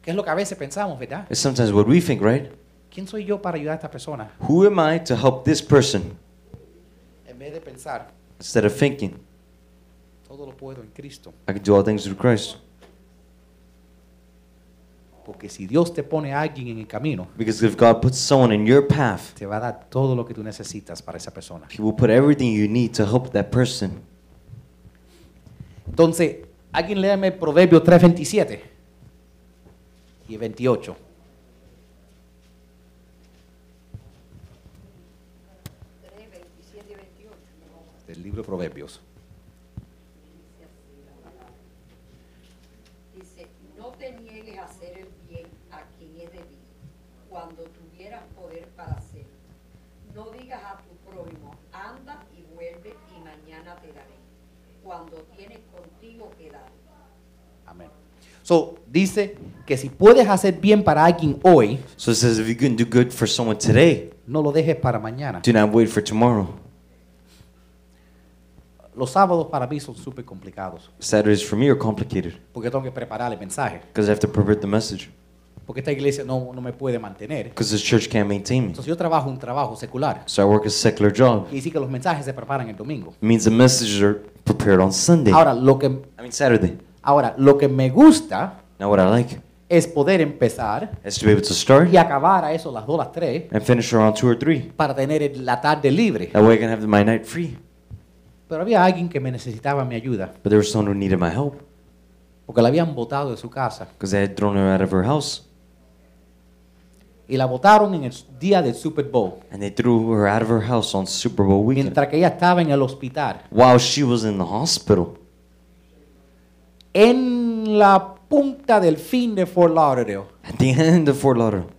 Que es lo que a veces pensamos, ¿verdad? It's sometimes what we think, right? ¿Quién soy yo para ayudar a esta persona? Who am I to help this person? En vez de pensar, Instead of thinking, todo lo puedo en Cristo. I can do all things through Christ. Porque si Dios te pone a alguien en el camino, Because if God puts someone in your path, te va a dar todo lo que tú necesitas para esa persona. He will put everything you need to help that person. Entonces, alguien léame Proverbio 3.27 y 28. Tres, 27 y 28. Del libro de Proverbios. Dice, no te niegues a hacer el bien a quien es debido, cuando tuvieras poder para hacerlo. No digas a tu prójimo, anda y vuelve y mañana te daré, cuando tienes contigo que dar. Amén. So, dice que si puedes hacer bien para alguien hoy, So it says, if you can do good for someone today, no lo dejes para mañana. do not wait for tomorrow. Los sábados para mí son súper complicados. Saturdays for me are complicated Porque tengo que preparar el mensaje. because I have to prepare the message. Porque esta iglesia no, no me puede mantener. Because this church can't maintain me. Entonces yo trabajo un trabajo secular. So I work a secular job. Y dice que los mensajes se preparan el domingo. It means the messages are prepared on Sunday. Ahora, lo que, I mean Saturday. ahora, lo que me gusta Now what I like es poder empezar is to be able to start y acabar a eso las 2 las 3 and finish around two or three. para tener el- la tarde libre. That way I can have my night free. Pero había alguien que me necesitaba mi ayuda But there was someone who needed my help porque la habían botado de su casa because I had thrown her out of her house y la botaron en el día del Super Bowl and they threw her out of her house on Super Bowl weekend mientras que ella estaba en el hospital while she was in the hospital en la punta del fin de Fort Lauderdale. at the end of Fort Lauderdale.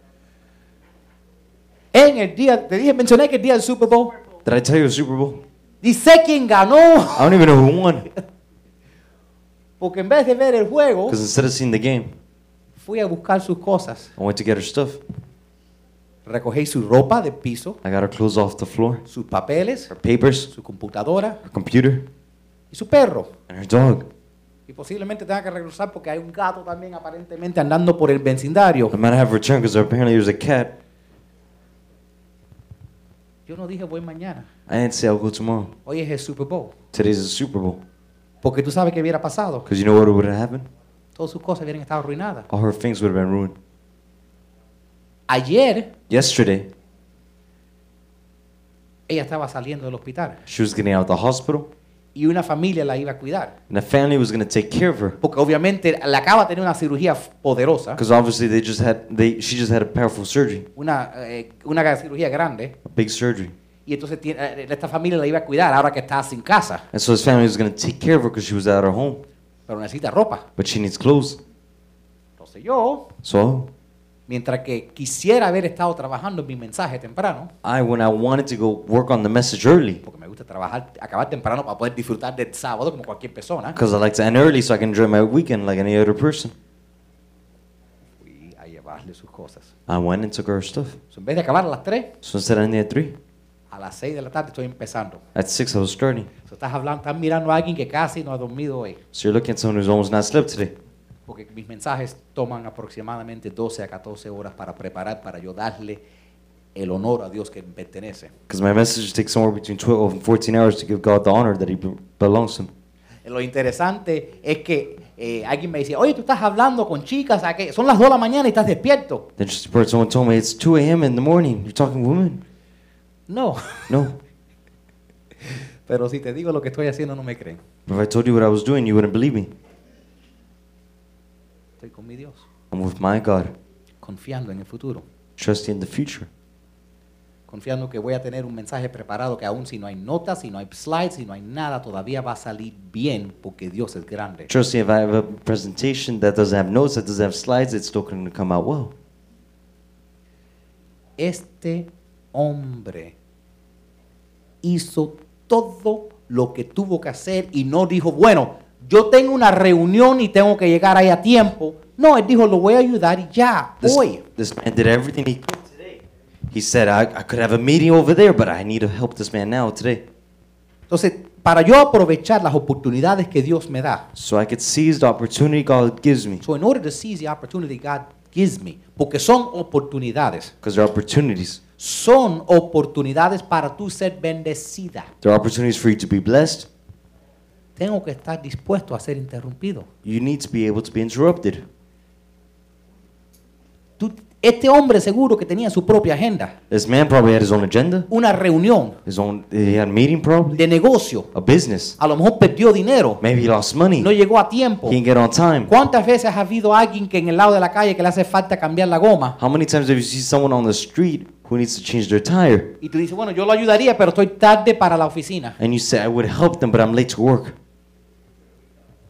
En el día, te dije, mencioné que el día del Super Bowl. Did I tell you was Super Bowl? Dice quién ganó, I don't even know who won [laughs] porque en vez de ver el juego, because instead of seeing the game, fui a buscar sus cosas I went to get her stuff Recogí su ropa del piso, I got her clothes off the floor, sus papeles, her papers, su computadora her computer, y su perro. and her dog. Y posiblemente tenga que regresar porque hay un gato también aparentemente andando por el vecindario. I might have returned because apparently there's a cat. Yo no dije voy mañana. I didn't say I'll go tomorrow. Hoy es el Super Bowl. Today's the Super Bowl. Porque tú sabes que hubiera pasado. Because you know what would have happened? Todas sus cosas hubieran estado arruinadas. All her things would have been ruined. Ayer Yesterday, ella estaba saliendo del hospital she was getting out of the hospital, y una familia la iba a cuidar. and the family was going to take care of her. Porque obviamente le acaba de tener una cirugía poderosa, Because obviously they just had, they, she just had a powerful surgery, una, eh, una cirugía grande. a big surgery. Y entonces tiene- eh, esta familia la iba a cuidar ahora que está sin casa. And so his family was going to take care of her because she was out of her home. Pero necesita ropa. But she needs clothes. Entonces yo, So mientras que quisiera haber estado trabajando en mi mensaje temprano, I, when I wanted to go work on the message early, porque me gusta trabajar, acabar temprano para poder disfrutar del sábado como cualquier persona, because I like to end early so I can enjoy my weekend like any other person, fui a llevarle sus cosas. I went and took her stuff. So, en vez de acabar a las 3, So instead of ending at 3, a las 6 de la tarde estoy empezando. at 6 I was starting. So, estás hablando, estás mirando a alguien que casi no ha dormido hoy. So you're looking at someone who's almost not slept today. Porque mis mensajes toman aproximadamente 12 a 14 horas para preparar, para yo darle el honor a Dios que me pertenece. Because my message takes somewhere between 12 and 14 hours to give God the honor that He be- belongs to Him. Lo interesante es que eh, alguien me decía, oye, tú estás hablando con chicas, ¿a qué? son las 2 de la mañana y estás despierto. Then just part someone told me it's 2 a.m. in the morning. You're talking to women? No, No. [laughs] pero si te digo lo que estoy haciendo no me creen. If I told you what I was doing, you wouldn't believe me. Mi Dios, I'm with my God, confiando en el futuro, trusting in the future, confiando que voy a tener un mensaje preparado que aún si no hay notas, si no hay slides, si no hay nada, todavía va a salir bien porque Dios es grande. trusting if I have a presentation that doesn't have notes, that doesn't have slides, it's still going to come out well. Este hombre hizo todo lo que tuvo que hacer y no dijo, bueno, yo tengo una reunión y tengo que llegar ahí a tiempo. No, él dijo, lo voy a ayudar y ya, This, hoy. this man did everything he could today. He said, I, I could have a meeting over there, but I need to help this man now today. Entonces, para yo aprovechar las oportunidades que Dios me da, So I could seize the opportunity God gives me. so in order to seize the opportunity God gives me, porque son oportunidades, Because there are opportunities. son oportunidades para tú ser bendecida. There are opportunities for you to be blessed. Tengo que estar dispuesto a ser interrumpido. You need to be able to be interrupted. Este hombre seguro que tenía su propia agenda, This man probably had his own agenda, una reunión his own, he had a meeting probably, de negocio, a business. a lo mejor perdió dinero, Maybe he lost money. no llegó a tiempo. He didn't get on time. ¿Cuántas veces ha habido alguien que en el lado de la calle que le hace falta cambiar la goma? How many times have you seen someone on the street who needs to change their tire? Y tú dices, bueno, yo lo ayudaría, pero estoy tarde para la oficina. And you say, I would help them, but I'm late to work.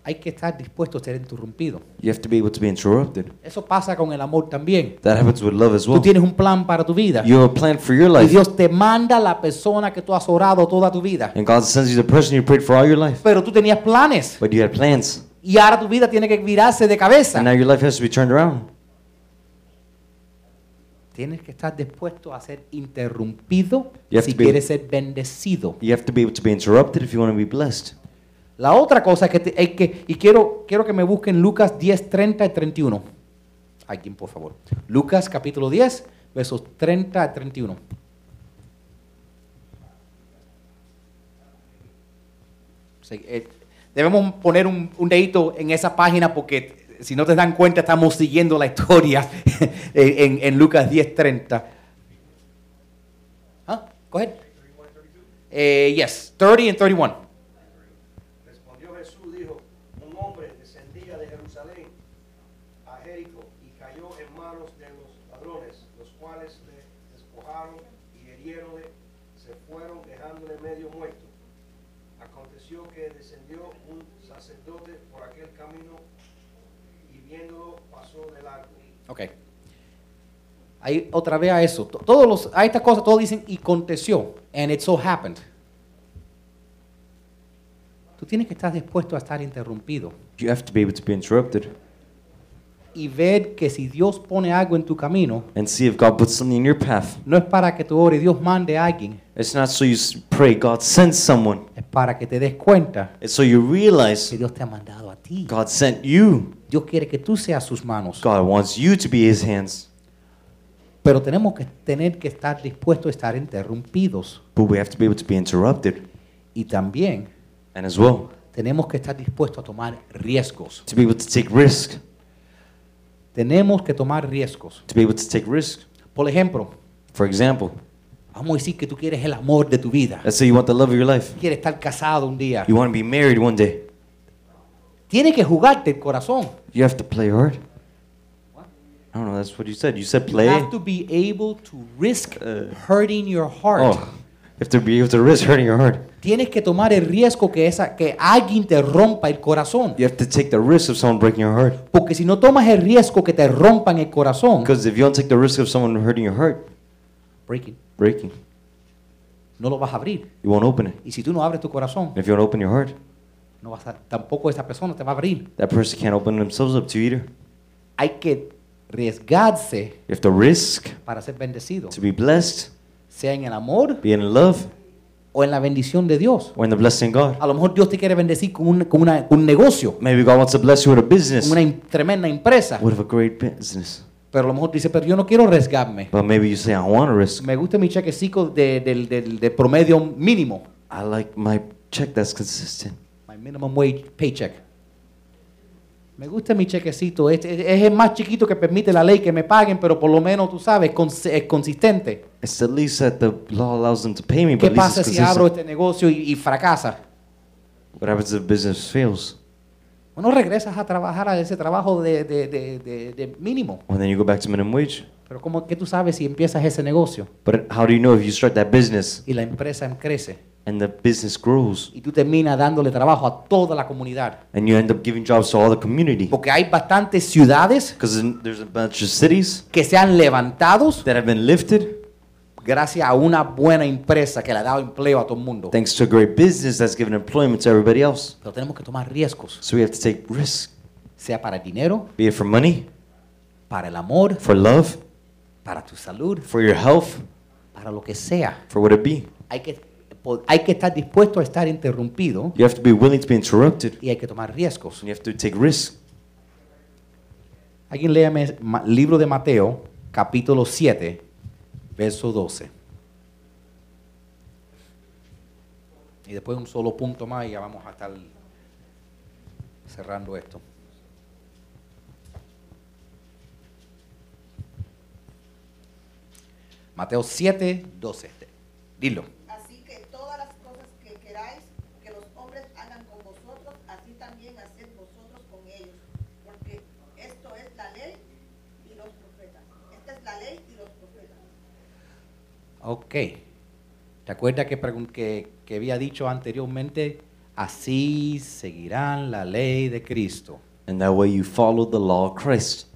Hay que estar dispuesto a ser interrumpido. You have to be able to be interrupted. Eso pasa con el amor también. That happens with love as Tú well. tienes un plan para tu vida. You have a plan for your Y life. Dios te manda la persona que tú has orado toda tu vida. And God sends you the person you prayed for all your life. Pero tú tenías planes. But you had plans. Y ahora tu vida tiene que virarse de cabeza. And now your life has to be turned around. Tienes que estar dispuesto a ser interrumpido si quieres ser bendecido. You have to be able to be interrupted if you want to be blessed. La otra cosa que, te- es que y quiero, quiero que me busquen Lucas 10, 30 y 31. Alguien, por favor. Lucas capítulo 10, versos 30 a 31. Sí, eh, debemos poner un, un dedito en esa página porque si no te dan cuenta estamos siguiendo la historia [laughs] en, en- en Lucas 10, 30. ¿Ah? Go ahead. Eh, yes, 30 and 31. Respondió Jesús, dijo, un hombre descendía de Jerusalén a Jericó y cayó en manos de los ladrones, los cuales le despojaron y heriéronle, se fueron dejándole medio muerto. Aconteció que descendió un sacerdote por aquel camino y viéndolo pasó de largo. Ok. Ahí otra vez a eso. To- Todos los, a estas cosas todos dicen y aconteció. And it so happened. Tú tienes que estar dispuesto a estar interrumpido. You have to be able to be interrupted. y ver que si Dios pone algo en tu camino, and see if God puts something in your path. no es para que tú ores, Dios mande a alguien, It's not so you pray, God sends someone. es para que te des cuenta It's so you que realize Dios te ha mandado a ti. God sent you. Dios quiere que tú seas sus manos. God wants you to be His hands. Pero tenemos que tener que estar dispuestos a estar interrumpidos. But we have to be able to be interrupted. Y también And as well, tenemos que estar dispuestos a tomar riesgos. to be able to take risk. Tenemos que tomar riesgos. To be able to take risk. Por ejemplo, For example, vamos a decir que tú quieres el amor de tu vida. let's say you want the love of your life. Quieres estar casado un día. You want to be married one day. Tienes que jugarte el corazón. You have to play hard. I don't know, that's what you said. You said You play. have to be able to risk Uh, hurting your heart. Oh, you have to be able to risk hurting your heart. Tienes que tomar el riesgo que, esa, que alguien te rompa el corazón. You have to take the risk of someone breaking your heart. Porque si no tomas el riesgo que te rompan el corazón, Because if you don't take the risk of someone hurting your heart, breaking, breaking, no lo vas a abrir. you won't open it. Y si tú no abres tu corazón, And if you don't open your heart, no vas a, tampoco esa persona te va a abrir. that person can't open themselves up to you either. Hay que arriesgarse You have to risk para ser bendecido, to be blessed, sea en el amor be in love, o en la bendición de Dios. or in the blessing of God. A lo mejor Dios te quiere bendecir con un, con una- con un negocio, Maybe God wants to bless you with a business, con una tremenda empresa. with a great business. Pero a lo mejor dice, pero yo no quiero arriesgarme. But maybe you say, I want to risk. Me gusta mi chequecito de, del- del- de promedio mínimo. I like my check that's consistent. My minimum wage paycheck. Me gusta mi chequecito. Es, es- es el más chiquito que permite la ley que me paguen, pero por lo menos, tú sabes, cons- es consistente. It's the least that the law allows them to pay me, ¿Qué but pasa si abro este negocio y, y fracasa? What happens if business fails? Bueno, regresas a trabajar a ese trabajo de, de- de- de- de mínimo. Well, then you go back to minimum wage. Pero ¿cómo que tú sabes si empiezas ese negocio But how do you know if you start that business y la empresa crece and the business grows y tú terminas dándole trabajo a toda la comunidad? and you end up giving jobs to all the community? Porque hay bastantes ciudades Because there's a bunch of cities que se han levantado that have been lifted gracias a una buena empresa que le ha dado empleo a todo el mundo. thanks to a great business that's given employment to everybody else. Pero tenemos que tomar riesgos, So we have to take risks, sea para el dinero, be it for money, para el amor, for love, para tu salud, for your health, para lo que sea. for what it be. Hay que, hay que estar dispuesto a estar interrumpido You have to be willing to be interrupted. y hay que tomar riesgos. And you have to take risks. Alguien léame ma- libro de Mateo, capítulo 7, verso 12. Y después un solo punto más y ya vamos a estar cerrando esto. Mateo 7, 12. Dilo. Así que todas las cosas que queráis que los hombres hagan con vosotros, así también haced vosotros con ellos. Porque esto es la ley y los profetas. Esta es la ley y los profetas. Ok. ¿Te acuerdas que, que, que había dicho anteriormente? Así seguirán la ley de Cristo. And that way you follow the law of Christ.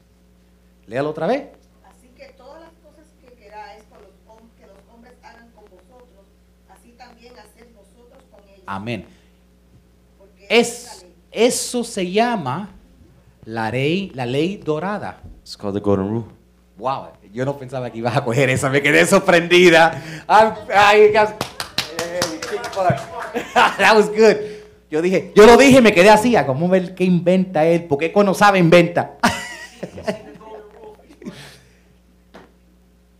Léalo otra vez. Así que todas las cosas que queráis con los que los hombres hagan con vosotros, así también haced vosotros con ellos. Amén. Es eso se llama la ley, la ley dorada. It's called the golden rule. Wow, yo no pensaba que ibas a coger esa, me quedé sorprendida. Gas- [laughs] eh, That was good. Yo dije, yo lo dije, me quedé así, a cómo ver qué inventa él, porque cuando sabe inventa. [laughs]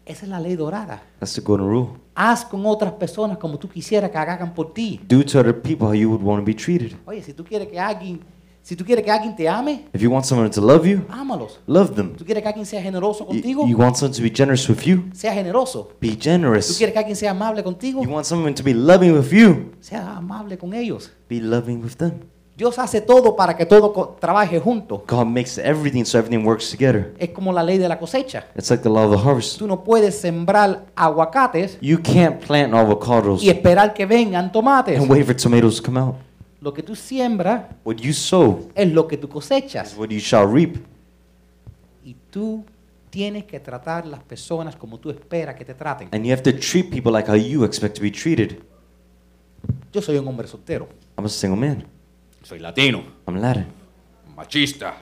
Esa es la ley dorada. That's the golden rule. Haz con otras personas como tú quisieras que hagan por ti. Do to other people how you would want to be treated. Oye, si tú quieres que alguien, si tú quieres que alguien te ame, If you want someone to love you, ámalos. love them. ¿Tú quieres que alguien sea generoso You, contigo? you want someone to be generous with you, Sea generoso. be ¿Tú generous. quieres que alguien sea amable contigo? You want someone to be loving with you, Sea amable con ellos. be loving with them. Dios hace todo para que todo co- trabaje junto. God makes everything so everything works together. Es como la ley de la cosecha. It's like the law of the harvest. Tú no puedes sembrar aguacates You can't plant avocados y esperar que vengan tomates. and wait for tomatoes to come out. Lo que tú siembras What you sow es lo que tú is cosechas. what you shall reap. Y tú tienes que tratar las personas como tú esperas que te traten. And you have to treat people like how you expect to be treated. Yo soy un hombre soltero. I'm a single man. Soy latino. I'm Latin. Machista.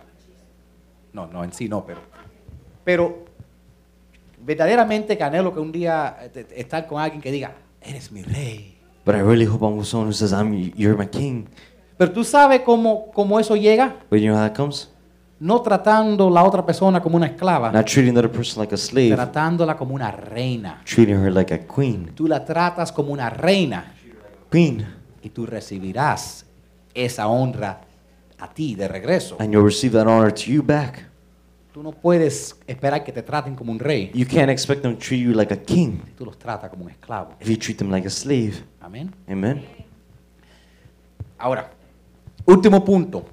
No, no, en sí no, pero. Pero verdaderamente que anhelo que un día eh, te- estar con alguien que diga, eres mi rey. But I really hope I'm with someone who says, I'm, you're my king. Pero tú sabes cómo, cómo eso llega, But you know how that comes? no tratando la otra persona como una esclava, Not treating the other person like a slave, tratándola como una reina. treating her like a queen. Tú la tratas como una reina Queen. y tú recibirás esa honra a ti de regreso. And you'll receive that honor to you back. Tú no puedes esperar que te traten como un rey. You can't expect them to treat you like a king Tú los tratas como un esclavo. if you treat them like a slave. Amén. Amen? Ahora, último punto.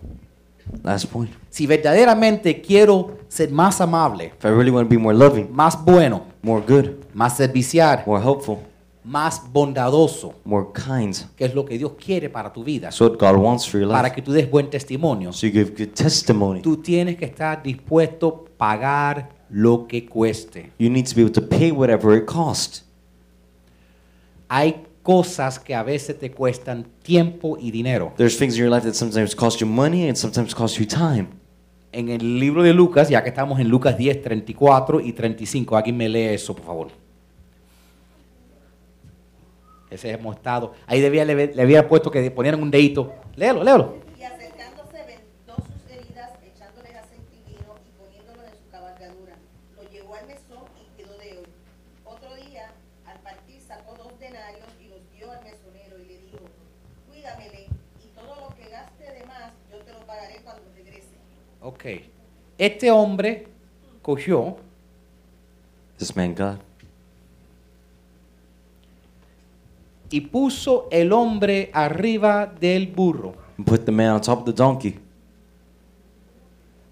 Last point. Si verdaderamente quiero ser más amable, If I really want to be more loving, más bueno, more good, más servicial, more helpful, más bondadoso, more kind, que es lo que Dios quiere para tu vida, that's what God wants for your para life. que tú des buen testimonio, So you give good testimony. tú tienes que estar dispuesto a pagar lo que cueste. You need to be able to pay whatever it costs. Hay cosas que a veces te cuestan tiempo y dinero. There's things in your life that sometimes cost you money and sometimes cost you time. En el libro de Lucas, ya que estamos en Lucas 10, 34 y 35, alguien me lee eso, por favor. Ese hemos estado. Ahí debía, le, le había puesto que ponieran un dedito. Léelo, léelo. Y acercándose vendó sus heridas, echándoles aceite y vino y poniéndolo en su cabalgadura. Lo llevó al mesón y quedó de hoy. Otro día, al partir, sacó dos denarios y los dio al mesonero y le dijo, cuídamele y todo lo que gaste de más yo te lo pagaré cuando regrese. Ok. Este hombre cogió This man God. Y puso el hombre arriba del burro. And put the man on top of the donkey.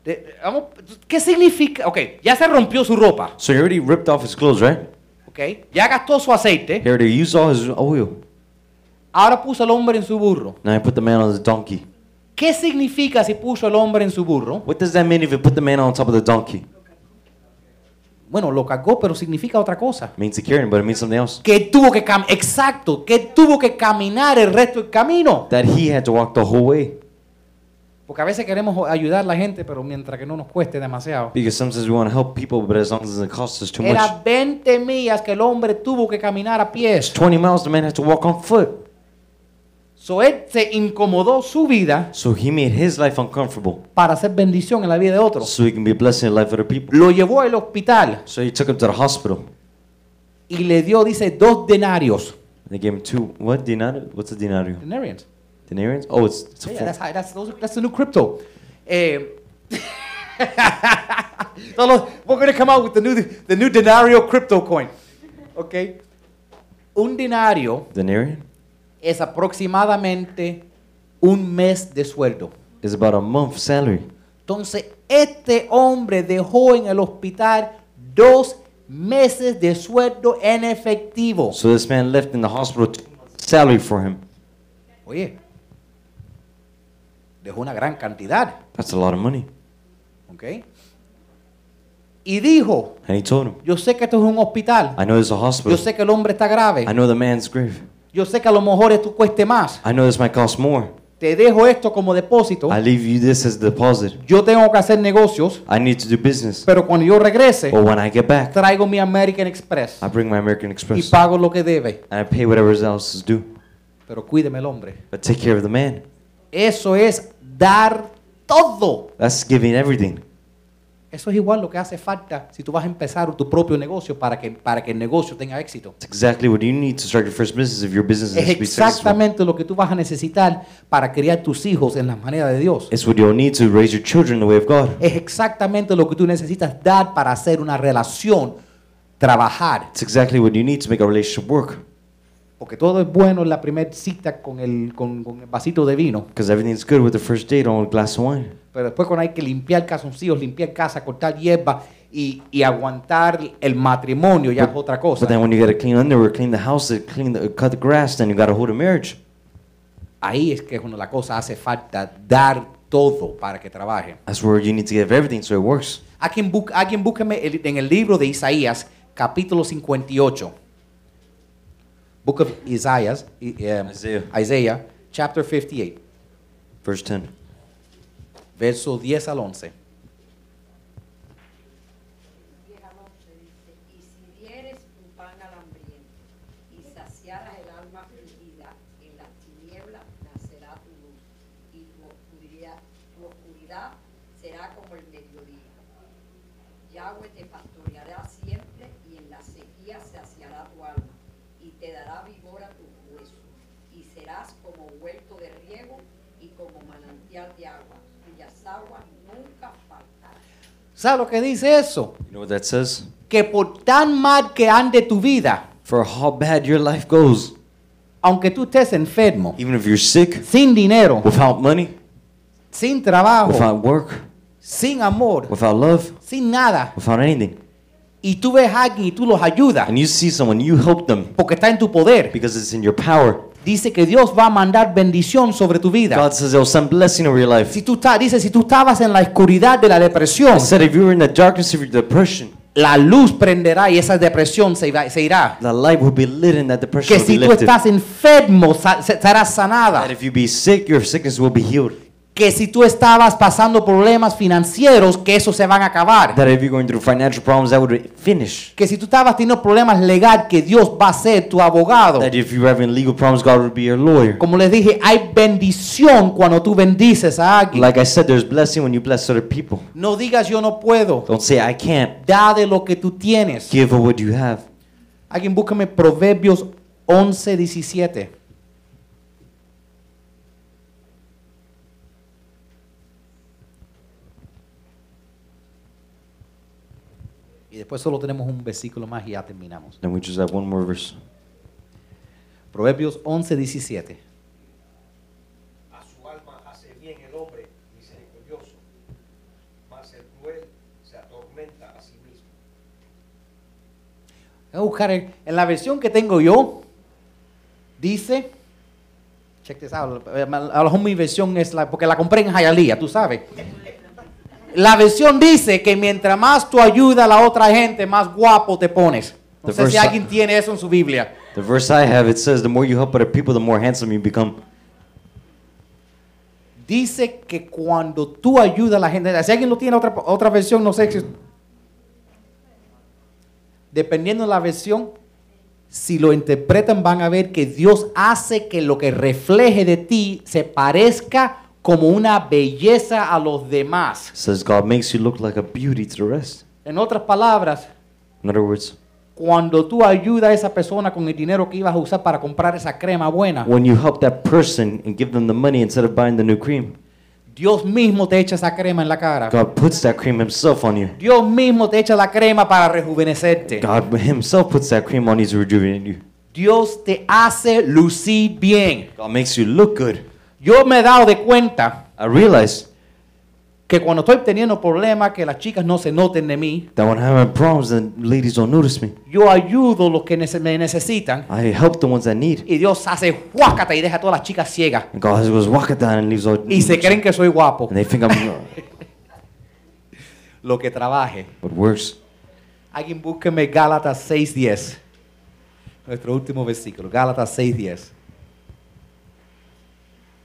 De- vamos, ¿Qué significa? Ok, ya se rompió su ropa. So he already ripped off his clothes, right? Ok, ya gastó su aceite. He already used all his oil. Ahora puso al hombre en su burro. Now he put the man on the donkey. ¿Qué significa si puso el hombre en su burro? What does that mean if he put the man on top of the donkey? Bueno, lo cargó, pero significa otra cosa. Means to carry him, but it means something else. Que tuvo que cam exacto, que tuvo que caminar el resto del camino. That he had to walk the whole way. Porque a veces queremos ayudar a la gente, pero mientras que no nos cueste demasiado. Because sometimes we want to help people, but as long as it doesn't cost us too much. Era 20 millas que el hombre tuvo que caminar a pies. 20 miles, the man had to walk on foot. So él se incomodó su vida So he made his life uncomfortable. para hacer bendición en la vida de otros. So he can be a blessing in the life of other people. Lo llevó al hospital So he took him to the hospital. y le dio, dice, dos denarios. They gave him two. What denario? What's a denario? Denarians. Denarians? Oh, it's, it's a Yeah, full- that's, how, that's, those are- that's the new crypto. Eh, [laughs] so los- we're going to come out with the new, the new denario crypto coin. Okay? Un denario denarian es aproximadamente un mes de sueldo. is about a month's salary. Entonces, este hombre dejó en el hospital dos meses de sueldo en efectivo. So this man left in the hospital two months' salary for him. Oye, dejó una gran cantidad. That's a lot of money. ¿ok? Y dijo, And he told him, yo sé que esto es un hospital. I know is a Yo hospital. sé que el hombre está grave. I know the man's grave. Yo sé que a lo mejor esto cueste más. I know this might cost more. Te dejo esto como depósito. I leave you this as deposit. Yo tengo que hacer negocios, I need to do business. pero cuando yo regrese, But when I get back, traigo mi American Express I bring my American y Express. pago lo que debe. And I pay whatever else is due. Pero cuídeme el hombre. But take care of the man. Eso es dar todo. That's giving everything. Eso es igual lo que hace falta si tú vas a empezar tu propio negocio para que, para que el negocio tenga éxito. It's exactly what you need to start your first business if your business Es is to be successful. exactamente lo que tú vas a necesitar para criar tus hijos en la manera de Dios. It's what you'll need to raise your children the way of God. Es exactamente lo que tú necesitas dar para hacer una relación, trabajar. It's exactly what you need to make a relationship work. Porque todo es bueno en la primera cita con el, con, con el vasito de vino. Because everything's good with the first date on a glass of wine. Pero después cuando hay que limpiar calzoncillos, limpiar casa, cortar hierba y, y aguantar el matrimonio ya es otra cosa. But then when you gotta clean underwear, clean the house, clean the, cut the grass, then you gotta hold a marriage. Ahí es que cuando la cosa hace falta dar todo para que trabaje. That's where you need to give everything so it works. Alguien, bu- alguien búsqueme en el libro de Isaías, capítulo 58. Book of Isaiah, um, Isaiah. Isaiah, chapter 58, Verse 10. verso 10 al 11. ¿Sabes lo que dice eso? You know what that says? Que por tan mal que ande tu vida, For how bad your life goes, aunque tú estés enfermo, even if you're sick, sin dinero, without money, sin trabajo, without work, sin amor, without love, sin nada, without anything, y tú ves a alguien y tú los ayudas and you see someone, you help them porque está en tu poder, because it's in your power. Dice que Dios va a mandar bendición sobre tu vida. God says He'll send blessing over your life. Si tú estás, dice, si tú estabas en la oscuridad de la depresión, I said if you were in the darkness of your depression, la luz prenderá y esa depresión se, se irá. the light will be lit and that depression Que will be si tú lifted. estás enfermo, serás sanada. That if you be sick, your sickness will be healed. Que si tú estabas pasando problemas financieros, que eso se van a acabar. That if you're going through financial problems, that would finish. Que si tú estabas teniendo problemas legal, que Dios va a ser tu abogado. That if you're having legal problems, God would be your lawyer. Como les dije, hay bendición cuando tú bendices a alguien. Like I said, there's blessing when you bless other people. No digas yo no puedo. Don't say I can't. Da de lo que tú tienes. Give of what you have. Alguien búscame Proverbios 11, Y después solo tenemos un versículo más y ya terminamos. Then we just have one more verse. Proverbios 11, 17. A su alma hace bien el hombre misericordioso, mas el cruel se atormenta a sí mismo. Voy a buscar en, en la versión que tengo yo. Dice, check this out. A lo mejor mi versión es la, porque la compré en Hialeah, tú sabes. La versión dice que mientras más tú ayudas a la otra gente, más guapo te pones. No The sé si alguien tiene eso en su Biblia. The verse I have, it says, the more you help other people, the more handsome you become. Dice que cuando tú ayudas a la gente, si alguien lo tiene otra, otra versión, no sé si... Dependiendo de la versión, si lo interpretan van a ver que Dios hace que lo que refleje de ti se parezca como una belleza a los demás. Says God makes you look like a beauty to the rest. En otras palabras, In other words, cuando tú ayudas a esa persona con el dinero que ibas a usar para comprar esa crema buena, when you help that person and give them the money instead of buying the new cream, Dios mismo te echa esa crema en la cara. God puts that cream Himself on you. Dios mismo te echa la crema para rejuvenecerte. God Himself puts that cream on you to rejuvenate you. Dios te hace lucir bien. God makes you look good. Yo me he dado de cuenta I realize que cuando estoy teniendo problemas, que las chicas no se noten de mí, that when I'm having problems and ladies don't notice me, yo ayudo los que nece- me necesitan I help the ones that need. y Dios hace huácata y deja a todas las chicas ciegas And God goes, walk it down and leaves all. y se creen que soy guapo. And they think I'm [laughs] Lo que trabaje. what works. Alguien búsqueme Gálatas 6.10. Nuestro último versículo, Gálatas 6.10.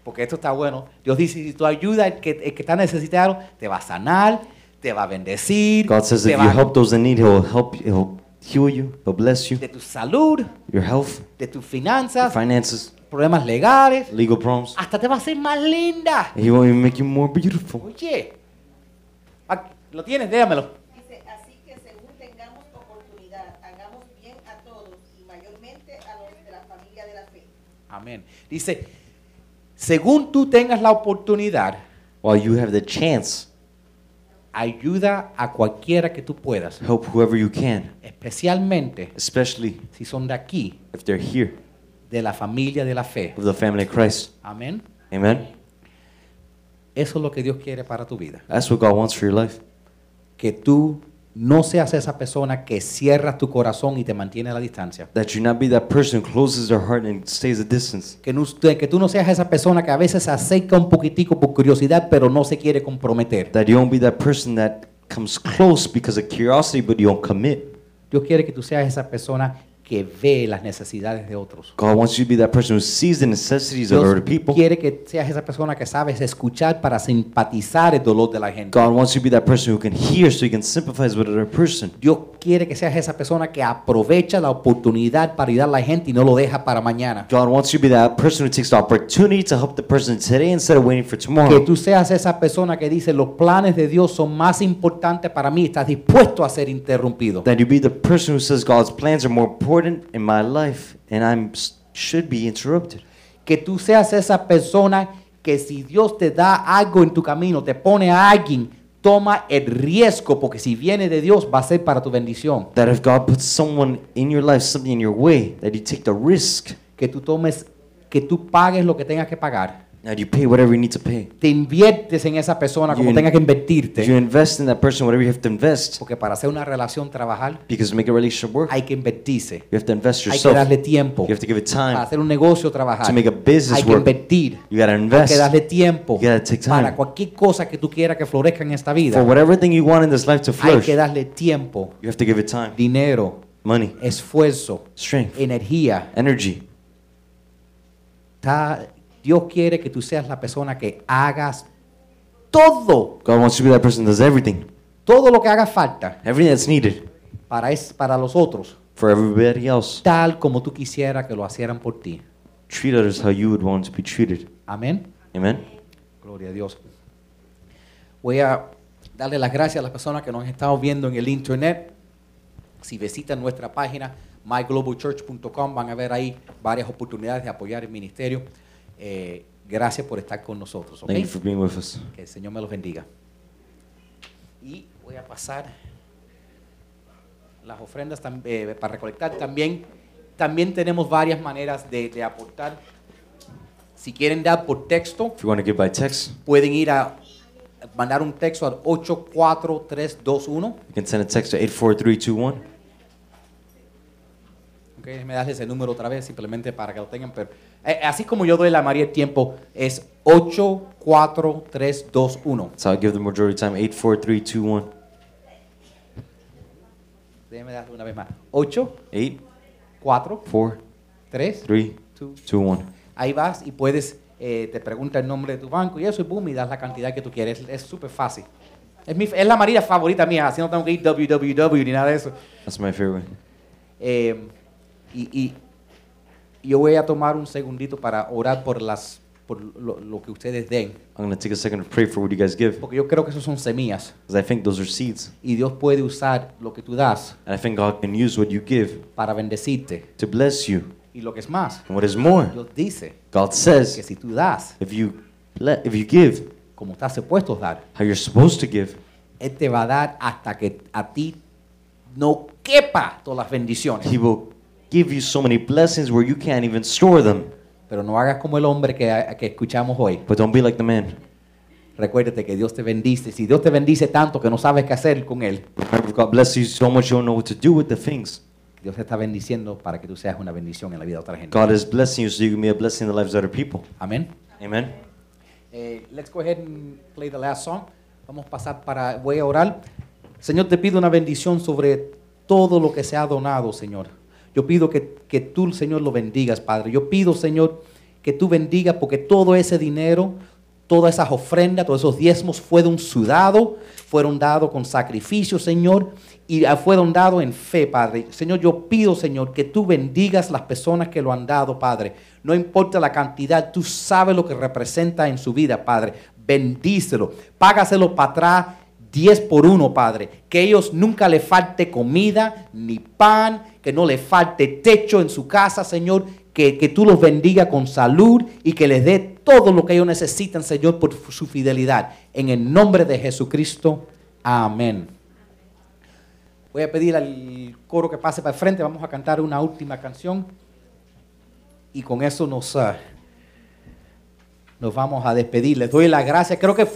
Porque esto está bueno. Dios dice, si tú ayudas al que, el que está necesitado, te va a sanar, te va a bendecir, God says te if va you a- help those in need, He'll help you. He'll heal you. He'll bless you. de tu salud, Your health, de tus your finanzas, finances, problemas legales, legal problems. hasta te va a hacer más linda. He will even make you more beautiful. Oye, lo tienes, déjamelo. Dice, así que según tengamos oportunidad, hagamos bien a todos y mayormente a los de la familia de la fe. Amén. Dice, según tú tengas la oportunidad, While you have the chance, ayuda a cualquiera que tú puedas, help whoever you can, especialmente especially si son de aquí, if they're here de la familia de la fe. of the family of Christ. Amén. Amen. Eso es lo que Dios quiere para tu vida. That's what God wants for your life. Que tú no seas esa persona que cierra tu corazón y te mantiene a la distancia. That you not be that person who closes their heart and stays a distance. Que, no- que tú no seas esa persona que a veces se acerca un poquitico por curiosidad, pero no se quiere comprometer. That you don't be that person that comes close because of curiosity, but you don't commit. Dios quiere que tú seas esa persona que ve las necesidades de otros. God wants you to be that person who sees the necessities of Dios other people. quiere que seas esa persona que sabes escuchar para simpatizar el dolor de la gente. God wants you to be that person who can hear so you can sympathize with another person. Dios quiere que seas esa persona que aprovecha la oportunidad para ayudar a la gente y no lo deja para mañana. God wants you to be that person who takes the opportunity to help the person today instead of waiting for Que tomorrow. tú seas esa persona que dice los planes de Dios son más importantes para mí, estás dispuesto a ser interrumpido. That you be the person who says God's plans are more important in my life and I should be interrupted. Que tú seas esa persona que si Dios te da algo en tu camino, te pone a alguien, toma el riesgo porque si viene de Dios va a ser para tu bendición. That if God puts someone in your life, something in your way, that you take the risk, Que tú tomes, que tú pagues lo que tengas que pagar. That you pay whatever you need to pay. Te inviertes en esa persona como You- tengas que You invertirte. invest in that person whatever you have to invest Porque para hacer una relación trabajar because to make a relationship work, hay que invertirse. you have to invest Hay que yourself. darle tiempo. You have to give it Para time. hacer un negocio trabajar. To make a business Hay que work, invertir. You gotta Hay que invest darle tiempo. You gotta take time. Para cualquier cosa que tú quieras que florezca en esta for vida. whatever thing you want in this life to Hay flourish. que darle tiempo, You have to give it time, dinero, money, esfuerzo, strength, energía. energy. Está- Dios quiere que tú seas la persona que hagas todo, God wants you to be that person that does everything, todo lo que haga falta everything that's needed para, es, para los otros, for everybody else. tal como tú quisieras que lo hicieran por ti. Treat others how you would want to be treated. Amén. Amen. Gloria a Dios. Voy a darle las gracias a las personas que nos estado viendo en el internet. Si visitan nuestra página myglobalchurch.com van a ver ahí varias oportunidades de apoyar el ministerio. Eh, gracias por estar con nosotros. ¿ok? Thank you for being with us. Que el Señor me los bendiga. Y voy a pasar las ofrendas eh, para recolectar también. También tenemos varias maneras de, de aportar. Si quieren dar por texto, If you want to give by text, pueden ir a mandar un texto al 84321. you can send a text to 84321. Ok, déjenme darles el número otra vez simplemente para que lo tengan. Pero, eh, así como yo doy la María el tiempo, es 84321. That's how I give the majority time 84321. Déjenme darle una vez más. 8, 8, 4, 4, 3, 3, 2. 2, 1. Ahí vas y puedes, eh, te pregunta el nombre de tu banco y eso, y boom, y das la cantidad que tú quieres. Es súper fácil. Es, mi- es la María favorita mía, así no tengo que ir www ni nada de eso. That's my favorite. Eh, y, y yo voy a tomar un segundito para orar por, las, por lo, lo que ustedes den, I'm going to take a second to pray for what you guys give porque yo creo que eso son semillas because I think those are seeds. y Dios puede usar lo que tú das And I think God can use what you give para bendecirte. to bless you. Y lo que es más, And what is more, Dios dice God que says si tú das if you if you give como estás supuesto a dar, how you're supposed to give, Él te va a dar hasta que a ti no quepa todas las bendiciones. He will give you so many blessings where you can't even store them. Pero no hagas como el hombre que, que escuchamos hoy. But don't be like the man. Recuérdate que Dios te bendice. Si Dios te bendice tanto que no sabes qué hacer con Él, Remember, God bless you so much you don't know what to do with the things. Dios te está bendiciendo para que tú seas una bendición en la vida de otra gente. God is blessing you so you can be a blessing in the lives of other people. Amén. Amen. Eh, let's go ahead and play the last song. Vamos a pasar para, voy a orar. Señor, te pido una bendición sobre todo lo que se ha donado, Señor. Yo pido que, que tú, Señor, lo bendigas, Padre. Yo pido, Señor, que tú bendigas porque todo ese dinero, todas esas ofrendas, todos esos diezmos fueron sudados, fueron dados con sacrificio, Señor, y ah, fueron dados en fe, Padre. Señor, yo pido, Señor, que tú bendigas las personas que lo han dado, Padre. No importa la cantidad, tú sabes lo que representa en su vida, Padre. Bendícelo, págaselo para atrás 10 por uno, Padre. Que ellos nunca le falte comida ni pan, que no le falte techo en su casa, Señor. Que, que tú los bendiga con salud y que les dé todo lo que ellos necesitan, Señor, por su fidelidad. En el nombre de Jesucristo. Amén. Voy a pedir al coro que pase para el frente. Vamos a cantar una última canción. Y con eso nos, ah, nos vamos a despedir. Les doy las gracias. Creo que fue